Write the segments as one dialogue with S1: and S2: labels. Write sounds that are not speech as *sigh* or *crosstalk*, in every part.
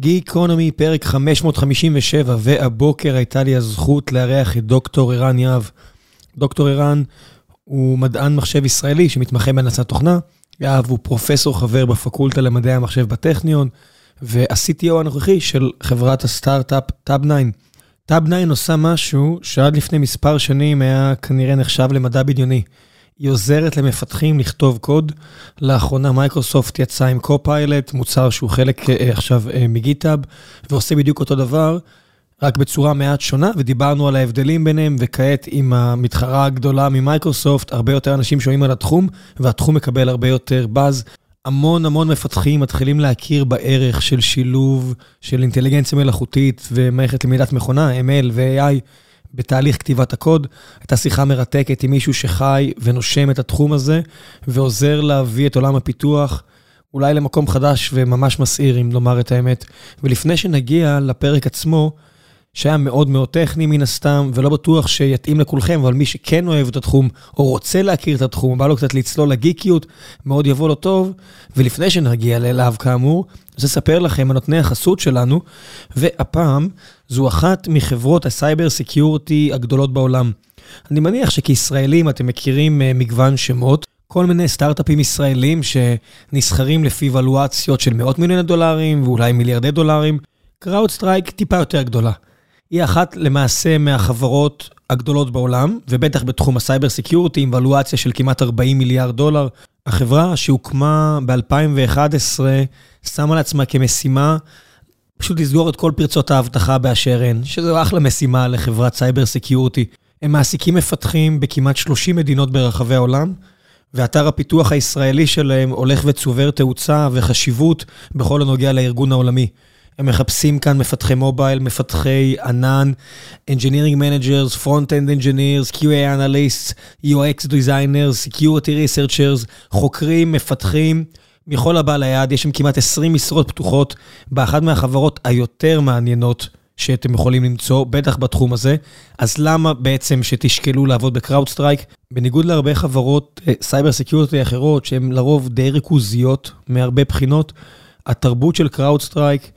S1: גיקונומי, פרק 557, והבוקר הייתה לי הזכות לארח את דוקטור ערן יהב. דוקטור ערן הוא מדען מחשב ישראלי שמתמחה בהנדסת תוכנה. יהב הוא פרופסור חבר בפקולטה למדעי המחשב בטכניון, וה-CTO הנוכחי של חברת הסטארט-אפ טאב 9. טאב 9 עושה משהו שעד לפני מספר שנים היה כנראה נחשב למדע בדיוני. היא עוזרת למפתחים לכתוב קוד. לאחרונה מייקרוסופט יצאו עם Copilot, מוצר שהוא חלק אה, עכשיו אה, מ GitHub, ועושה בדיוק אותו דבר, רק בצורה מעט שונה, ודיברנו על ההבדלים ביניהם, וכעת עם המתחרה הגדולה ממייקרוסופט, הרבה יותר אנשים שומעים על התחום, והתחום מקבל הרבה יותר באז. המון המון מפתחים מתחילים להכיר בערך של שילוב של אינטליגנציה מלאכותית ומערכת למידת מכונה, ML ו-AI. בתהליך כתיבת הקוד. הייתה שיחה מרתקת עם מישהו שחי ונושם את התחום הזה, ועוזר להביא את עולם הפיתוח אולי למקום חדש וממש מסעיר, אם לומר את האמת. ולפני שנגיע לפרק עצמו, שהיה מאוד מאוד טכני מן הסתם, ולא בטוח שיתאים לכולכם, אבל מי שכן אוהב את התחום, או רוצה להכיר את התחום, בא לו קצת לצלול לגיקיות, מאוד יבוא לו טוב. ולפני שנגיע אליו כאמור, אני רוצה לספר לכם על נותני החסות שלנו, והפעם זו אחת מחברות הסייבר security הגדולות בעולם. אני מניח שכישראלים אתם מכירים אה, מגוון שמות, כל מיני סטארט-אפים ישראלים שנסחרים לפי ולואציות של מאות מיליוני דולרים ואולי מיליארדי דולרים. CrowdStrike טיפה יותר גדולה. היא אחת למעשה מהחברות הגדולות בעולם, ובטח בתחום הסייבר security עם ולואציה של כמעט 40 מיליארד דולר. החברה שהוקמה ב-2011 שמה לעצמה כמשימה פשוט לסגור את כל פרצות האבטחה באשר הן, שזו אחלה משימה לחברת סייבר סקיורטי. הם מעסיקים מפתחים בכמעט 30 מדינות ברחבי העולם, ואתר הפיתוח הישראלי שלהם הולך וצובר תאוצה וחשיבות בכל הנוגע לארגון העולמי. הם מחפשים כאן מפתחי מובייל, מפתחי ענן, Engineering Managers, Front-End Engineers, QA Analysts, UX Designers, Security Researchers, חוקרים, מפתחים. מכל הבא ליד, יש שם כמעט 20 משרות פתוחות באחת מהחברות היותר מעניינות שאתם יכולים למצוא, בטח בתחום הזה. אז למה בעצם שתשקלו לעבוד ב CrowdStrike? בניגוד להרבה חברות סייבר security אחרות, שהן לרוב די ריכוזיות מהרבה בחינות, התרבות של CrowdStrike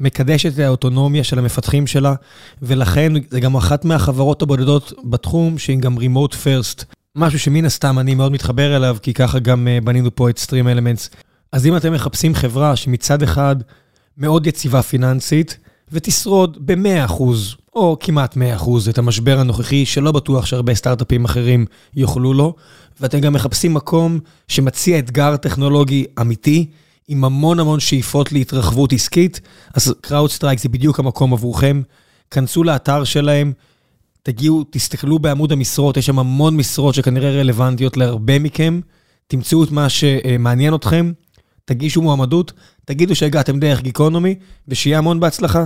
S1: מקדשת את האוטונומיה של המפתחים שלה, ולכן זה גם אחת מהחברות הבודדות בתחום שהיא גם remote first. משהו שמן הסתם אני מאוד מתחבר אליו, כי ככה גם בנינו פה את Stream Elements. אז אם אתם מחפשים חברה שמצד אחד מאוד יציבה פיננסית, ותשרוד ב-100% או כמעט 100% את המשבר הנוכחי, שלא בטוח שהרבה סטארט-אפים אחרים יוכלו לו, ואתם גם מחפשים מקום שמציע אתגר טכנולוגי אמיתי, עם המון המון שאיפות להתרחבות עסקית, אז CrowdStrike זה בדיוק המקום עבורכם. כנסו לאתר שלהם, תגיעו, תסתכלו בעמוד המשרות, יש שם המון משרות שכנראה רלוונטיות להרבה מכם, תמצאו את מה שמעניין אתכם, תגישו מועמדות, תגידו שהגעתם דרך גיקונומי, ושיהיה המון בהצלחה.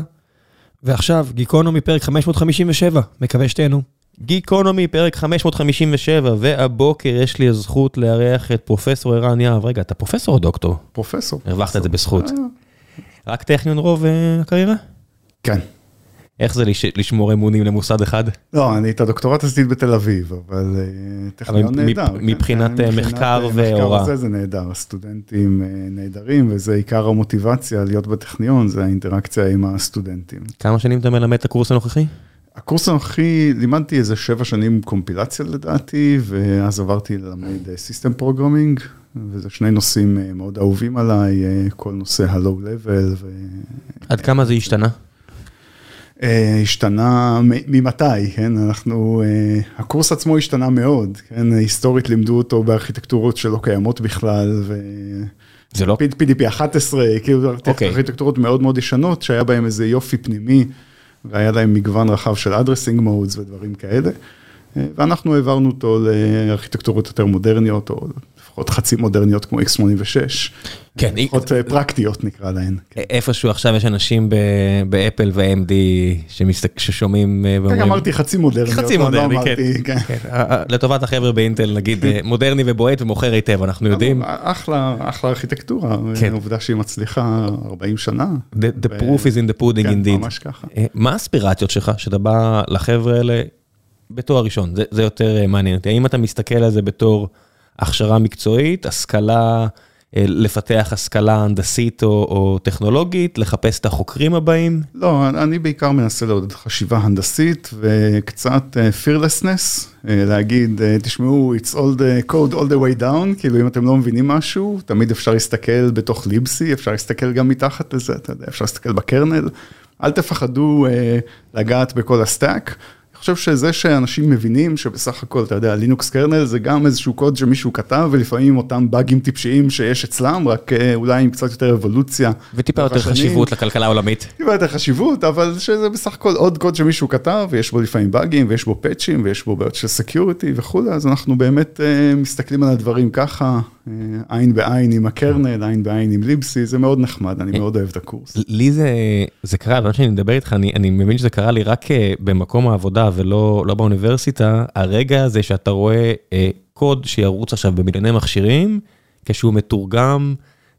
S1: ועכשיו, גיקונומי פרק 557, מקווה שתהנו. גיקונומי פרק 557, והבוקר יש לי הזכות לארח את פרופסור ערן יהב. רגע, אתה פרופסור או דוקטור?
S2: פרופסור.
S1: הרווחת את זה בזכות. רק טכניון רוב הקריירה?
S2: כן.
S1: איך זה לשמור אמונים למוסד אחד?
S2: לא, אני את הדוקטורט עשיתי בתל אביב, אבל טכניון נהדר.
S1: מבחינת מחקר והוראה.
S2: זה נהדר, הסטודנטים נהדרים, וזה עיקר המוטיבציה להיות בטכניון, זה האינטראקציה עם הסטודנטים.
S1: כמה שנים אתה מלמד את הקורס הנוכחי?
S2: הקורס הנוכחי, לימדתי איזה שבע שנים קומפילציה לדעתי, ואז עברתי ללמד system programming, וזה שני נושאים מאוד אהובים עליי, כל נושא ה-low level.
S1: עד כמה זה השתנה?
S2: השתנה ממתי, כן, אנחנו, הקורס עצמו השתנה מאוד, כן, היסטורית לימדו אותו בארכיטקטורות שלא קיימות בכלל, ו...
S1: זה לא?
S2: PDP 11, כאילו ארכיטקטורות מאוד מאוד ישנות, שהיה בהם איזה יופי פנימי, והיה להם מגוון רחב של addressing modes ודברים כאלה, ואנחנו העברנו אותו לארכיטקטורות יותר מודרניות, או לפחות חצי מודרניות כמו x86,
S1: כן,
S2: לפחות פרקטיות נקרא להן.
S1: איפשהו עכשיו יש אנשים באפל ו-AMD ששומעים ואומרים...
S2: אמרתי חצי מודרניות,
S1: חצי מודרני, כן. לטובת החבר'ה באינטל, נגיד *laughs* מודרני ובועט ומוכר היטב, אנחנו יודעים.
S2: אחלה ארכיטקטורה, עובדה שהיא מצליחה 40 שנה.
S1: The proof is in the pudding indeed.
S2: כן, ממש ככה.
S1: מה האספירציות שלך, שאתה בא לחבר'ה האלה בתואר ראשון, זה יותר מעניין אותי. האם אתה מסתכל על זה בתור הכשרה מקצועית, השכלה
S3: לפתח השכלה הנדסית או טכנולוגית, לחפש את החוקרים הבאים?
S2: לא, אני בעיקר מנסה לעודד חשיבה הנדסית וקצת fearlessness, להגיד, תשמעו, it's all the code all the way down, כאילו אם אתם לא מבינים משהו, תמיד אפשר להסתכל בתוך ליבסי, אפשר להסתכל גם מתחת לזה, אתה יודע, אפשר להסתכל בקרנל, אל תפחדו לגעת בכל ה stack. חושב שזה שאנשים מבינים שבסך הכל, אתה יודע, לינוקס kernel זה גם איזשהו קוד שמישהו כתב, ולפעמים אותם באגים טיפשיים שיש אצלם, רק אולי עם קצת יותר אבולוציה.
S3: וטיפה יותר חשיבות לכלכלה העולמית.
S2: טיפה יותר חשיבות, אבל שזה בסך הכל עוד קוד שמישהו כתב, ויש בו לפעמים באגים, ויש בו פאצ'ים, ויש בו בעיות של security וכולי, אז אנחנו באמת מסתכלים על הדברים ככה, עין בעין עם ה kernel, עין בעין עם libc, זה מאוד נחמד, אני מאוד אוהב את הקורס.
S3: לי זה קרה, לא שאני מדבר איתך, אני מבין שזה קרה לי רק במקום העבודה ולא באוניברסיטה, הרגע הזה שאתה רואה קוד שירוץ עכשיו במיליוני מכשירים, כשהוא מתורגם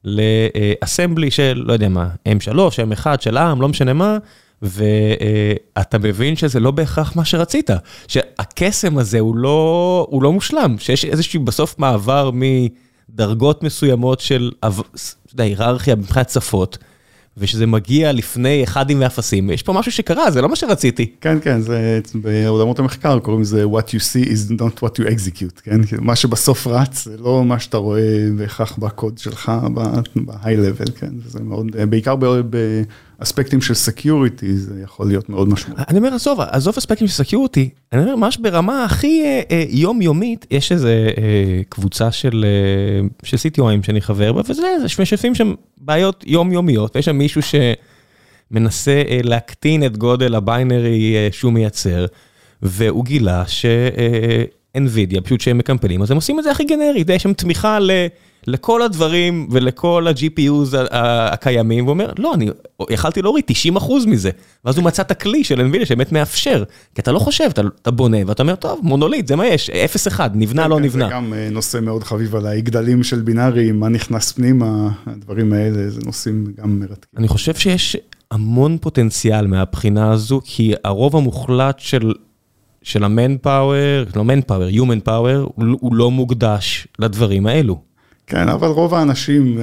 S3: לאסמבלי של, לא יודע מה, M3, M1 של ARM, לא משנה מה, ואתה מבין שזה לא בהכרח מה שרצית, שהקסם הזה הוא לא מושלם, שיש איזשהו בסוף מעבר מ... דרגות מסוימות של היררכיה מבחינת שפות, ושזה מגיע לפני אחדים ואפסים, יש פה משהו שקרה, זה לא מה שרציתי.
S2: כן, כן, זה בעולמות המחקר קוראים לזה what you see is not what you execute, כן? מה שבסוף רץ, זה לא מה שאתה רואה בהכרח בקוד שלך, ב-high level, כן? זה מאוד, בעיקר באספקטים של security, זה יכול להיות מאוד משמעותי.
S3: אני אומר, עזוב, עזוב אספקטים של security, אני אומר, ממש ברמה הכי יומיומית, יש איזו קבוצה של CTOים שאני חבר בה, וזה, משתפים שם בעיות יומיומיות, ויש שם מישהו שמנסה להקטין את גודל הביינרי שהוא מייצר, והוא גילה ש-NVIDIA, פשוט שהם מקמפלים, אז הם עושים את זה הכי גנרי, יש שם תמיכה לכל הדברים ולכל ה-GPUs הקיימים, והוא אומר, לא, אני יכלתי להוריד 90% מזה, ואז הוא מצא את הכלי של NVIDIA שבאמת מאפשר, כי אתה לא חושב, אתה בונה, ואתה אומר, טוב, מונוליט, זה מה יש, 0-1, נבנה, לא נבנה.
S2: זה גם נושא מאוד חביב עליי, גדלים של בינאריים, מה נכנס פנימה, הדברים האלה, זה נושאים גם מרתקים.
S3: אני חושב שיש המון פוטנציאל מהבחינה הזו, כי הרוב המוחלט של... של ה-manpower, לא manpower, human power, הוא לא מוקדש לדברים האלו.
S2: כן, אבל רוב האנשים,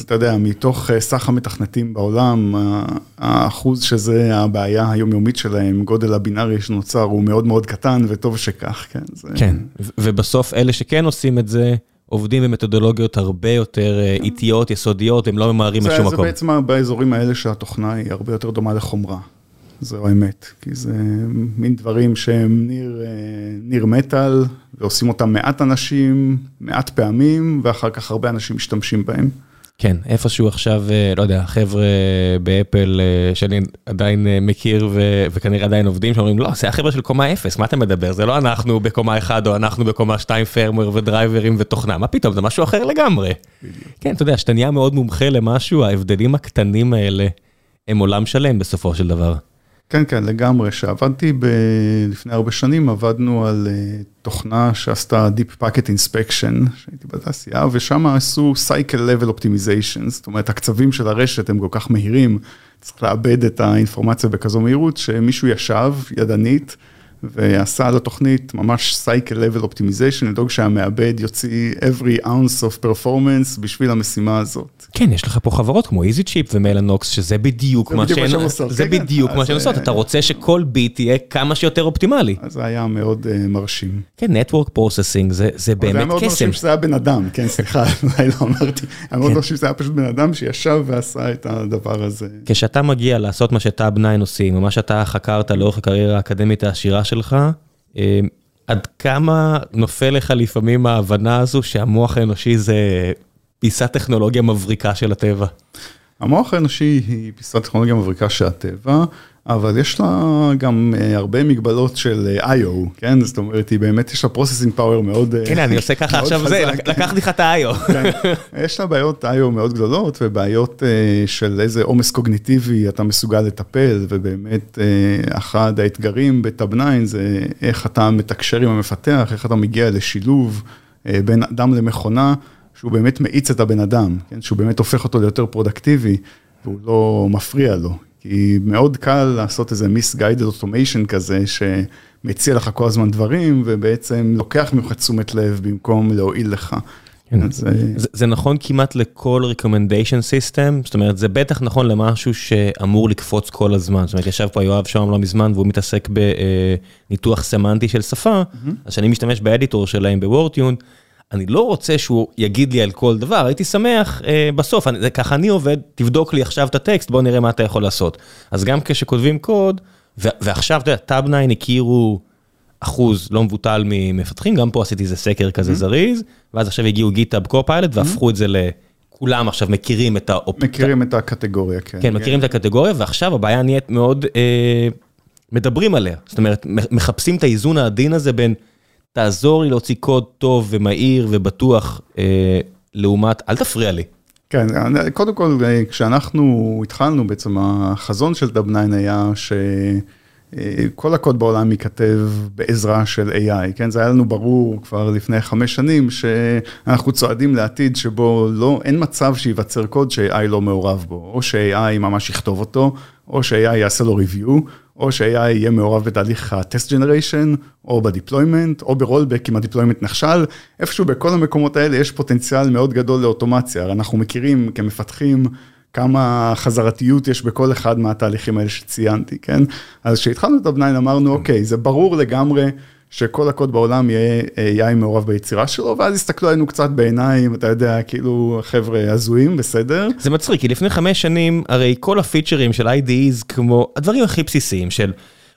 S2: אתה יודע, מתוך סך המתכנתים בעולם, האחוז שזה הבעיה היומיומית שלהם, גודל הבינארי שנוצר הוא מאוד מאוד קטן, וטוב שכך, כן.
S3: כן, ובסוף אלה שכן עושים את זה, עובדים במתודולוגיות הרבה יותר איטיות, יסודיות, הם לא ממהרים לשום מקום.
S2: זה בעצם באזורים האלה שהתוכנה היא הרבה יותר דומה לחומרה. זו האמת, כי זה מין דברים שהם ניר מטאל, ועושים אותם מעט אנשים, מעט פעמים, ואחר כך הרבה אנשים משתמשים בהם.
S3: כן, איפשהו עכשיו, לא יודע, חבר'ה באפל שאני עדיין מכיר וכנראה עדיין עובדים, שאומרים, לא, זה החבר'ה של קומה 0, מה אתה מדבר? זה לא אנחנו בקומה 1 או אנחנו בקומה 2 פרמר ודרייברים ותוכנה, מה פתאום, זה משהו אחר לגמרי. כן, אתה יודע, שאתה נהיה מאוד מומחה למשהו, ההבדלים הקטנים האלה הם עולם שלם בסופו של דבר.
S2: כן, כן, לגמרי. כשעבדתי ב... לפני הרבה שנים, עבדנו על תוכנה שעשתה Deep Packet Inspection, שהייתי בתעשייה, ושם עשו Cycle Level Optimization, זאת אומרת, הקצבים של הרשת הם כל כך מהירים, צריך לאבד את האינפורמציה בכזו מהירות, שמישהו ישב ידנית, ועשה על התוכנית ממש Cycle Level Optimization, לדאוג שהמעבד יוציא every ounce of performance בשביל המשימה הזאת.
S3: כן, יש לך פה חברות כמו EasyChip ומלאנוקס, שזה בדיוק מה שהן עושות. זה בדיוק מה שהן עושות, אתה רוצה שכל ביט יהיה כמה שיותר אופטימלי.
S2: אז זה היה מאוד מרשים.
S3: כן, Network Processing זה באמת קסם. זה היה
S2: מאוד מרשים שזה היה בן אדם, כן, סליחה, *laughs* אולי לא אמרתי. היה מאוד מרשים שזה היה פשוט בן אדם שישב ועשה את הדבר הזה.
S3: כשאתה מגיע לעשות מה שטאב 9 עושים, או מה שאתה חקרת לאורך הקריירה האקדמית העשירה שלך, עד כמה נופל לך לפעמים ההבנה הזו שהמוח האנושי זה פיסת טכנולוגיה מבריקה של הטבע?
S2: המוח האנושי היא פיסת טכנולוגיה מבריקה של הטבע, אבל יש לה גם הרבה מגבלות של I.O, כן? זאת אומרת, היא באמת, יש לה processing power מאוד
S3: כן, אני עושה ככה עכשיו זה, לקחתי לך את ה-I.O. *laughs*
S2: יש לה בעיות I.O מאוד גדולות, ובעיות של איזה עומס קוגניטיבי אתה מסוגל לטפל, ובאמת, אחד האתגרים ב Tabnine זה איך אתה מתקשר עם המפתח, איך אתה מגיע לשילוב בין אדם למכונה, שהוא באמת מאיץ את הבן אדם, שהוא באמת הופך אותו ליותר פרודקטיבי, והוא לא מפריע לו. כי מאוד קל לעשות איזה misguided automation כזה, שמציע לך כל הזמן דברים, ובעצם לוקח ממך תשומת לב במקום להועיל לך.
S3: כן. זה נכון כמעט לכל recommendation system, זאת אומרת זה בטח נכון למשהו שאמור לקפוץ כל הזמן, זאת אומרת ישב פה יואב שם לא מזמן והוא מתעסק בניתוח סמנטי של שפה, אז שאני משתמש באדיטור שלהם בוורטיון, אני לא רוצה שהוא יגיד לי על כל דבר, הייתי שמח בסוף, ככה אני עובד, תבדוק לי עכשיו את הטקסט, בוא נראה מה אתה יכול לעשות. אז גם כשכותבים קוד, ועכשיו אתה יודע, טאב 9 הכירו אחוז לא מבוטל ממפתחים, גם פה עשיתי איזה סקר כזה זריז, ואז עכשיו הגיעו גיטאב קו-פיילוט והפכו את זה לכולם עכשיו מכירים את ה...
S2: מכירים את הקטגוריה, כן.
S3: כן, מכירים את הקטגוריה, ועכשיו הבעיה נהיית מאוד, מדברים עליה. זאת אומרת, מחפשים את האיזון העדין הזה בין, תעזור לי להוציא קוד טוב ומהיר ובטוח, לעומת, אל תפריע לי.
S2: כן, קודם כל, כשאנחנו התחלנו, בעצם החזון של טאב 9 היה ש... כל הקוד בעולם ייכתב בעזרה של AI, כן? זה היה לנו ברור כבר לפני חמש שנים שאנחנו צועדים לעתיד שבו לא, אין מצב שייווצר קוד ש-AI לא מעורב בו, או ש-AI ממש יכתוב אותו, או ש-AI יעשה לו review, או ש-AI יהיה מעורב בתהליך ה-test generation, או ב-deployment, או ב-rollback אם ה-deployment נכשל, איפשהו בכל המקומות האלה יש פוטנציאל מאוד גדול לאוטומציה, אנחנו מכירים כמפתחים, כמה חזרתיות יש בכל אחד מהתהליכים האלה שציינתי, כן? אז כשהתחלנו את העניין אמרנו, אוקיי, זה ברור לגמרי שכל הקוד בעולם יהיה AI מעורב ביצירה שלו, ואז הסתכלו עלינו קצת בעיניים, אתה יודע, כאילו, חבר'ה הזויים, בסדר?
S3: זה מצחיק, כי לפני חמש שנים, הרי כל הפיצ'רים של IDEs, כמו הדברים הכי בסיסיים של...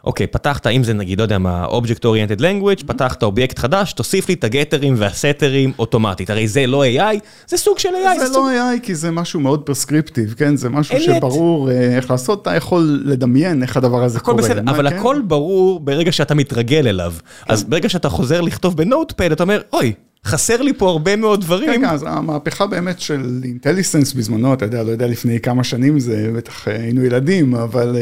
S3: אוקיי, פתחת, אם זה נגיד, לא יודע מה, Object Oriented Language, פתחת אובייקט חדש, תוסיף לי את הגטרים והסטרים אוטומטית. הרי זה לא AI, זה סוג של AI.
S2: זה לא AI, כי זה משהו מאוד prescriptive, כן? זה משהו שברור איך לעשות, אתה יכול לדמיין איך הדבר הזה קורה.
S3: הכל בסדר, אבל הכל ברור ברגע שאתה מתרגל אליו. אז ברגע שאתה חוזר לכתוב ב Notepad, אתה אומר, אוי, חסר לי פה הרבה מאוד דברים.
S2: כן, אז המהפכה באמת של IntelliSense בזמנו, אתה יודע, לא יודע לפני כמה שנים זה, בטח היינו ילדים, אבל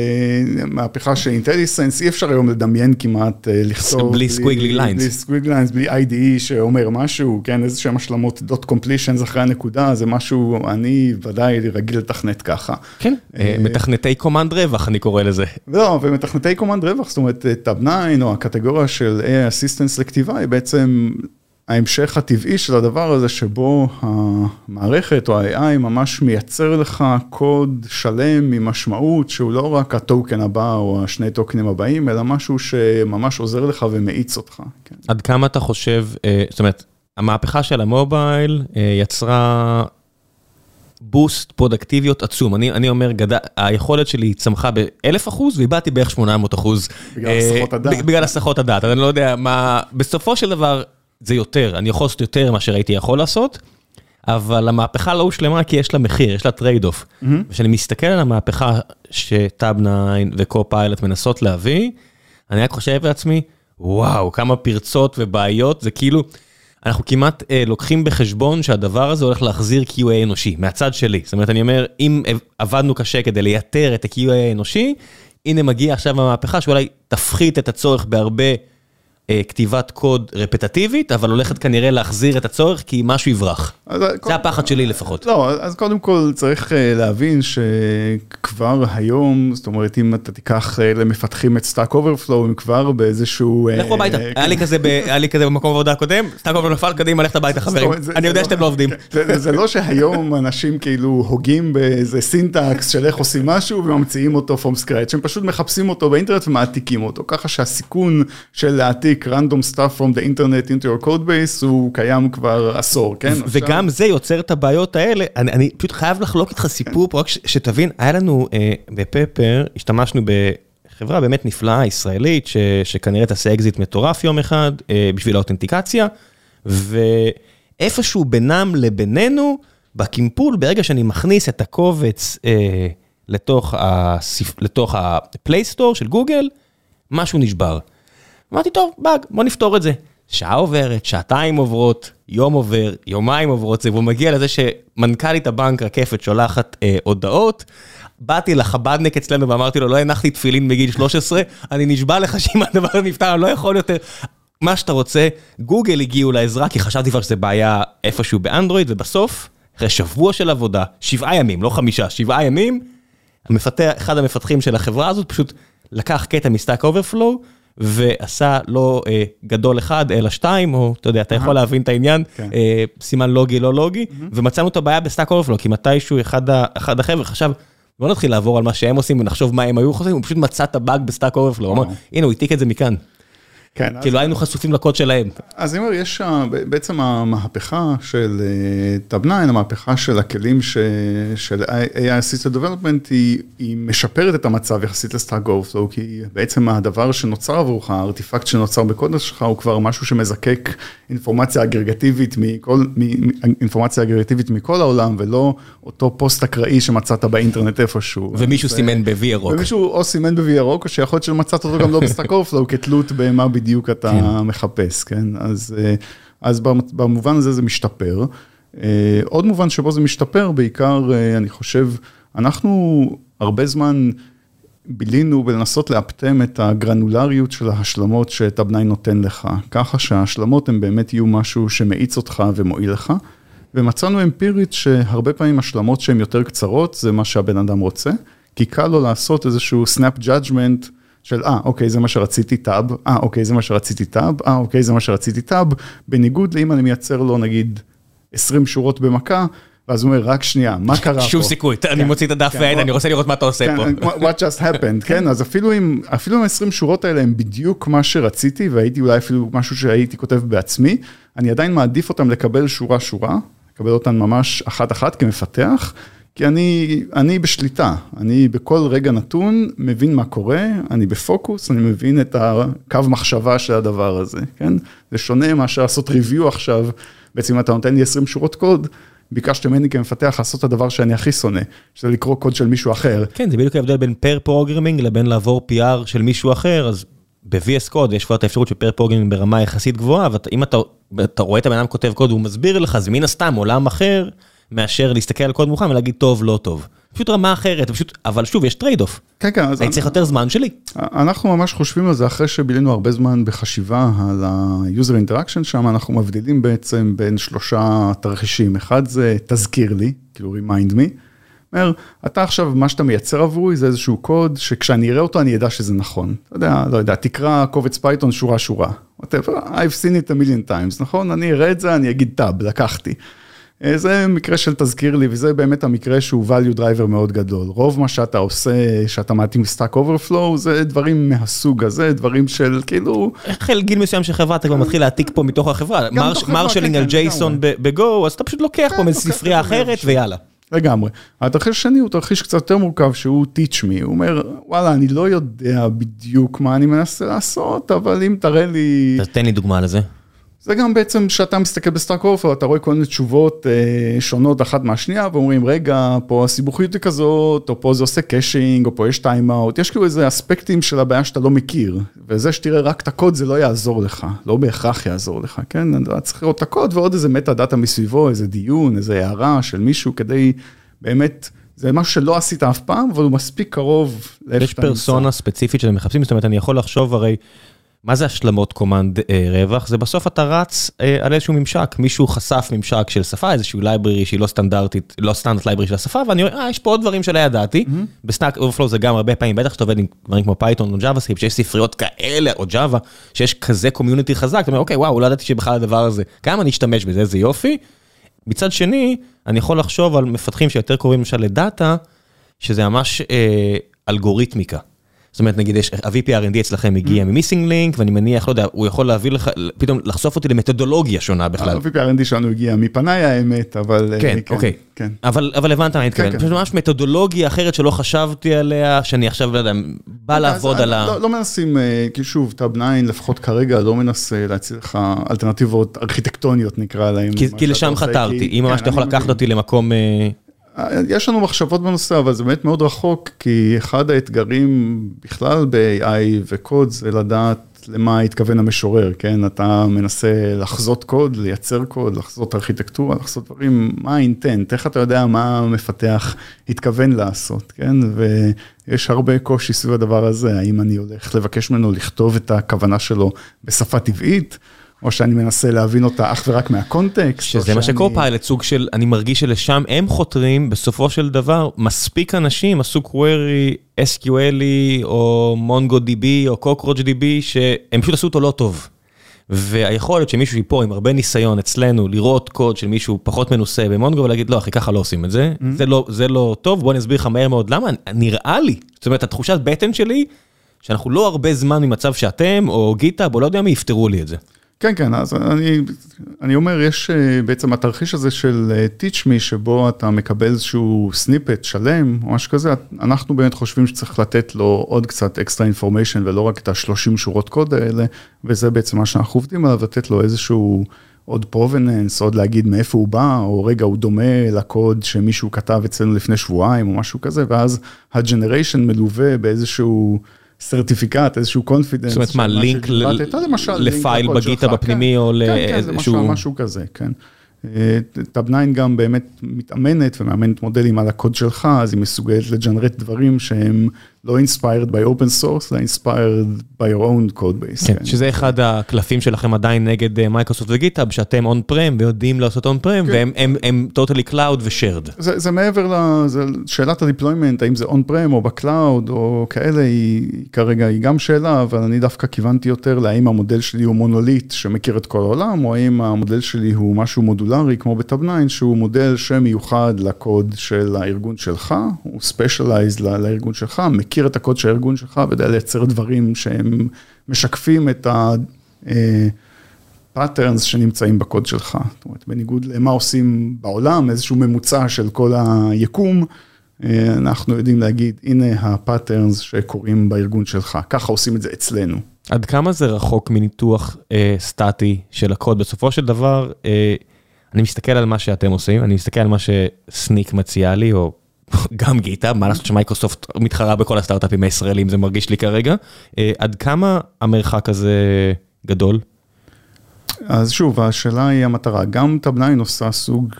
S2: מהפכה של IntelliSense, אי אפשר היום לדמיין כמעט לכתוב.
S3: בלי squiggly lines.
S2: בלי squiggly lines, בלי IDE שאומר משהו, כן, איזה שהם השלמות dot completions אחרי הנקודה, זה משהו, אני ודאי רגיל לתכנת ככה.
S3: כן, מתכנתי command רווח, אני קורא לזה.
S2: לא, ומתכנתי command רווח, זאת אומרת, טאב 9 או הקטגוריה של AI assistance לכתיבה, היא בעצם... ההמשך הטבעי של הדבר הזה שבו המערכת או ה-AI ממש מייצר לך קוד שלם ממשמעות שהוא לא רק הטוקן הבא או השני טוקנים הבאים, אלא משהו שממש עוזר לך ומאיץ אותך.
S3: עד כמה אתה חושב, זאת אומרת, המהפכה של המובייל יצרה בוסט פרודקטיביות עצום. אני אומר, היכולת שלי צמחה באלף אחוז ואיבדתי בערך 800 אחוז.
S2: בגלל הסחות הדעת.
S3: בגלל הסחות הדעת, אני לא יודע מה, בסופו של דבר... זה יותר, אני יכול לעשות יותר ממה שהייתי יכול לעשות, אבל המהפכה לא הושלמה כי יש לה מחיר, יש לה trade off. וכשאני מסתכל על המהפכה שטאב 9 וקו-פיילוט מנסות להביא, אני רק חושב לעצמי, וואו, כמה פרצות ובעיות, זה כאילו, אנחנו כמעט אה, לוקחים בחשבון שהדבר הזה הולך להחזיר QA אנושי, מהצד שלי. זאת אומרת, אני אומר, אם עבדנו קשה כדי לייתר את ה-QA האנושי, הנה מגיע עכשיו המהפכה שאולי תפחית את הצורך בהרבה... כתיבת קוד רפטטיבית, אבל הולכת כנראה להחזיר את הצורך, כי משהו יברח. זה הפחד שלי לפחות.
S2: לא, אז קודם כל צריך להבין שכבר היום, זאת אומרת, אם אתה תיקח למפתחים את סטאק אוברפלואו, הם כבר באיזשהו...
S3: לכו הביתה, היה לי כזה במקום עבודה הקודם, סטאק אוברפלואו נפל, קדימה, ללכת הביתה חברים, אני יודע שאתם לא עובדים.
S2: זה לא שהיום אנשים כאילו הוגים באיזה סינטקס של איך עושים משהו וממציאים אותו from scratch, הם פשוט מחפשים אותו באינטרנט ומעתיקים אותו, ככה שהסיכון של להעתיק random stuff from the internet into your code base הוא קיים כבר עשור, כן?
S3: וגם זה יוצר את הבעיות האלה, אני פשוט חייב לחלוק איתך סיפור פה, רק שתבין, היה לנו בפפר, השתמשנו בחברה באמת נפלאה, ישראלית, שכנראה תעשה אקזיט מטורף יום אחד, בשביל האותנטיקציה, ואיפשהו בינם לבינינו, בקימפול, ברגע שאני מכניס את הקובץ לתוך הפלייסטור של גוגל, משהו נשבר. אמרתי, טוב, באג, בוא נפתור את זה. שעה עוברת, שעתיים עוברות, יום עובר, יומיים עוברות זה, והוא מגיע לזה שמנכ"לית הבנק רקפת שולחת אה, הודעות. באתי לחבדניק אצלנו ואמרתי לו, לא הנחתי תפילין בגיל 13, אני נשבע לך שאם הדבר נפתר, אני לא יכול יותר. מה שאתה רוצה, גוגל הגיעו לעזרה, כי חשבתי כבר שזה בעיה איפשהו באנדרואיד, ובסוף, אחרי שבוע של עבודה, שבעה ימים, לא חמישה, שבעה ימים, המפתח, אחד המפתחים של החברה הזאת פשוט לקח קטע מסטאק אוברפלואו, ועשה לא אה, גדול אחד, אלא שתיים, או אתה יודע, אתה יכול להבין את העניין, כן. אה, סימן לוגי, לא לוגי, mm-hmm. ומצאנו את הבעיה בסטאק אוברפלואו, כי מתישהו אחד, אחד החבר'ה חשב, בוא נתחיל לעבור על מה שהם עושים ונחשוב מה הם היו חושבים, הוא פשוט מצא את הבאג בסטאק אוברפלואו, הוא אמר, הנה הוא העתיק את זה מכן. כן, כאילו היינו חשופים לקוד שלהם.
S2: אז אני אומר, יש בעצם המהפכה של טאב 9, המהפכה של הכלים של AI assisted development, היא, היא משפרת את המצב יחסית לסטאק אוברפלואו, כי בעצם הדבר שנוצר עבורך, הארטיפקט שנוצר בקוד שלך, הוא כבר משהו שמזקק אינפורמציה אגרגטיבית מכל, אינפורמציה אגרגטיבית מכל העולם, ולא אותו פוסט אקראי שמצאת באינטרנט איפשהו.
S3: ומישהו סימן ב-V ירוק.
S2: ומישהו או סימן ב-V ירוק, או שיכול להיות שמצאת אותו גם לא בסטאק אוברפלואו, כתלות במה בדיוק. אתה כן. מחפש, כן? אז, אה, אז במובן הזה זה משתפר. אה, עוד מובן שבו זה משתפר, בעיקר, אה, אני חושב, אנחנו הרבה זמן בילינו בלנסות לאפטם את הגרנולריות של ההשלמות שטאב נותן לך, ככה שההשלמות הן באמת יהיו משהו שמאיץ אותך ומועיל לך. ומצאנו אמפירית שהרבה פעמים השלמות שהן יותר קצרות, זה מה שהבן אדם רוצה, כי קל לו לעשות איזשהו snap judgment של אה, אוקיי, זה מה שרציתי טאב, אה, אוקיי, זה מה שרציתי טאב, אה, אוקיי, זה מה שרציתי טאב, בניגוד לאם אני מייצר לו נגיד 20 שורות במכה, ואז הוא אומר, רק שנייה, מה *laughs* קרה פה?
S3: שום סיכוי, אני כן, מוציא את הדף כן, ועד, אני רוצה לראות מה אתה עושה
S2: כן, פה. *laughs* What just happened, כן, אז אפילו אם ה-20 שורות האלה הם בדיוק מה שרציתי, והייתי אולי אפילו משהו שהייתי כותב בעצמי, אני עדיין מעדיף אותם לקבל שורה-שורה, לקבל אותן ממש אחת-אחת כמפתח. כי אני, אני בשליטה, אני בכל רגע נתון מבין מה קורה, אני בפוקוס, אני מבין את הקו מחשבה של הדבר הזה, כן? זה שונה מאשר לעשות ריוויו עכשיו, בעצם אם אתה נותן לי 20 שורות קוד, ביקשת ממני כמפתח לעשות את הדבר שאני הכי שונא, שזה לקרוא קוד של מישהו אחר.
S3: כן, זה בדיוק ההבדל בין pair programming לבין לעבור PR של מישהו אחר, אז ב-VS Code יש כבר את האפשרות של pair programming ברמה יחסית גבוהה, ואם אתה, אתה רואה את הבן אדם כותב קוד והוא מסביר לך, זה מן הסתם עולם אחר. מאשר להסתכל על קוד מוכן ולהגיד טוב, לא טוב. פשוט רמה אחרת, פשוט, אבל שוב, יש trade off.
S2: כן, כן.
S3: אני צריך יותר זמן שלי.
S2: אנחנו ממש חושבים על זה אחרי שבילינו הרבה זמן בחשיבה על ה-user interaction שם, אנחנו מבדילים בעצם בין שלושה תרחישים. אחד זה תזכיר לי, כאילו remind me. אומר, אתה עכשיו, מה שאתה מייצר עבורי זה איזשהו קוד שכשאני אראה אותו אני אדע שזה נכון. אתה יודע, לא יודע, תקרא קובץ פייתון שורה שורה. whatever, I've seen it a million times, נכון? אני אראה את זה, אני אגיד טאב, לקחתי. אה, זה מקרה של תזכיר לי, וזה באמת המקרה שהוא value driver מאוד גדול. רוב מה שאתה עושה, שאתה מעתיק סטאק אוברפלואו, זה דברים מהסוג הזה, דברים של כאילו...
S3: החל מגיל מסוים של חברה, אתה כבר מתחיל להעתיק פה מתוך החברה. marshaling כן, על כן, ג'ייסון בגו, אז אתה פשוט לוקח פה מספרייה אחרת ויאללה.
S2: לגמרי. התרחיש השני הוא תרחיש קצת יותר מורכב שהוא teach me, הוא אומר וואלה אני לא יודע בדיוק מה אני מנסה לעשות אבל אם תראה לי...
S3: תן לי דוגמה לזה.
S2: זה גם בעצם שאתה מסתכל בסטאק אובר, אתה רואה כל מיני תשובות אה, שונות אחת מהשנייה, ואומרים, רגע, פה הסיבוכיות היא כזאת, או פה זה עושה caching, או פה יש timeout, יש כאילו איזה אספקטים של הבעיה שאתה לא מכיר, וזה שתראה רק את הקוד זה לא יעזור לך, לא בהכרח יעזור לך, כן? אתה צריך לראות את הקוד ועוד איזה metadata מסביבו, איזה דיון, איזה הערה של מישהו כדי באמת... זה משהו שלא עשית אף פעם, אבל הוא מספיק קרוב
S3: לאיפה שאתה נמצא. יש פרסונה ספציפית שאתם מחפשים, זאת אומרת, אני יכול לחשוב הרי, מה זה השלמות command אה, רווח? זה בסוף אתה רץ אה, על איזשהו ממשק, מישהו חשף ממשק של שפה, איזשהו library שהיא לא סטנדרטית, לא standard library של השפה, ואני רואה, אה, יש פה עוד דברים שלא ידעתי. Mm-hmm. ב Stack Overflow זה גם הרבה פעמים, בטח שאתה עובד עם דברים כמו Python או JavaScript, שיש ספריות כאלה, או Java, שיש כזה community חזק, אתה אומר, אוקיי, וואו, לא ידעתי שבכלל הדבר הזה, כמה אני אשתמש בזה, איזה יופי. מצד שני, אני יכול לחשוב על מפתחים שיותר קוראים למשל לדאטה, שזה ממש אה, אלגוריתמיקה. זאת אומרת, נגיד, יש, ה-VPRND אצלכם הגיע mm. ממיסינג לינק, ואני מניח, לא יודע, הוא יכול להביא לך, פתאום לחשוף אותי למתודולוגיה שונה בכלל.
S2: ה-VPRND שלנו הגיע מפניי האמת, אבל...
S3: אה, כן, אוקיי. כן. אבל, אבל הבנת מה אני מתכוון. כן, פשוט כן. ממש מתודולוגיה אחרת שלא חשבתי עליה, שאני עכשיו, לא יודע, בא לעבוד על ה...
S2: לא, לא מנסים, אה, כי שוב, טאב 9, לפחות כרגע, לא מנסה להציע לך אלטרנטיבות ארכיטקטוניות, נקרא להם.
S3: כי לשם חתרתי, אם ממש אתה יכול לקחת אותי למקום...
S2: יש לנו מחשבות בנושא, אבל זה באמת מאוד רחוק, כי אחד האתגרים בכלל ב-AI וקוד זה לדעת למה התכוון המשורר, כן? אתה מנסה לחזות קוד, לייצר קוד, לחזות ארכיטקטורה, לחזות דברים, מה האינטנט, איך אתה יודע מה המפתח התכוון לעשות, כן? ויש הרבה קושי סביב הדבר הזה, האם אני הולך לבקש ממנו לכתוב את הכוונה שלו בשפה טבעית, או שאני מנסה להבין אותה אך ורק מהקונטקסט.
S3: שזה מה שקופיילוט, סוג של, אני מרגיש שלשם הם חותרים, בסופו של דבר, מספיק אנשים עשו query, SQL או MongoDB או CockroachDB, שהם פשוט עשו אותו לא טוב. והיכולת שמישהו פה עם הרבה ניסיון אצלנו לראות קוד של מישהו פחות מנוסה במונגו ולהגיד לא אחי ככה לא עושים את זה, mm-hmm. זה לא זה לא טוב בוא אני אסביר לך מהר מאוד למה נראה לי, זאת אומרת התחושת בטן שלי שאנחנו לא הרבה זמן ממצב שאתם או GitHub או לא יודע מי יפתרו לי את זה.
S2: כן, כן, אז אני, אני אומר, יש אה, בעצם התרחיש הזה של אה, teach me, שבו אתה מקבל איזשהו snippet שלם, או משהו כזה, אנחנו באמת חושבים שצריך לתת לו עוד קצת extra information, ולא רק את ה-30 שורות קוד האלה, וזה בעצם מה שאנחנו עובדים עליו, לתת לו איזשהו עוד provenance, עוד להגיד מאיפה הוא בא, או רגע, הוא דומה לקוד שמישהו כתב אצלנו לפני שבועיים, או משהו כזה, ואז ה generation מלווה באיזשהו... certificate, איזשהו confidence.
S3: זאת אומרת מה, לינק ל file ב GitHub הפנימי או
S2: לאיזשהו... כן, כן, זה משהו כזה, כן. Tabnine גם באמת מתאמנת ומאמנת מודלים על הקוד שלך, אז היא מסוגלת לג'נרט דברים שהם לא inspired by open source, אלא inspired by your own code base.
S3: כן, כן. שזה אחד הקלפים שלכם עדיין נגד Microsoft ו GitHub, שאתם on-prem ויודעים לעשות on-prem, והם הם, הם totally cloud ו-shared.
S2: זה, זה מעבר לשאלת ה deployment, האם זה on-prem או ב cloud או כאלה, היא כרגע היא גם שאלה, אבל אני דווקא כיוונתי יותר להאם המודל שלי הוא מונוליט שמכיר את כל העולם, או האם המודל שלי הוא משהו מודולרי כמו ב Tabnine, שהוא מודל שמיוחד לקוד של הארגון שלך, הוא specialized לארגון שלך, מכיר מכיר את הקוד של הארגון שלך ויודע לייצר דברים שהם משקפים את ה-patterns שנמצאים בקוד שלך. זאת אומרת, בניגוד למה עושים בעולם, איזשהו ממוצע של כל היקום, אנחנו יודעים להגיד, הנה ה-patterns שקורים בארגון שלך, ככה עושים את זה אצלנו.
S3: עד כמה זה רחוק מניתוח אה, סטטי של הקוד? בסופו של דבר, אה, אני מסתכל על מה שאתם עושים, אני מסתכל על מה שסניק מציע לי, או גם גיטה, מה לעשות שמייקרוסופט מתחרה בכל הסטארט-אפים הישראלים, זה מרגיש לי כרגע. אה, עד כמה המרחק הזה גדול?
S2: אז שוב, השאלה היא המטרה. גם טאב9 עושה סוג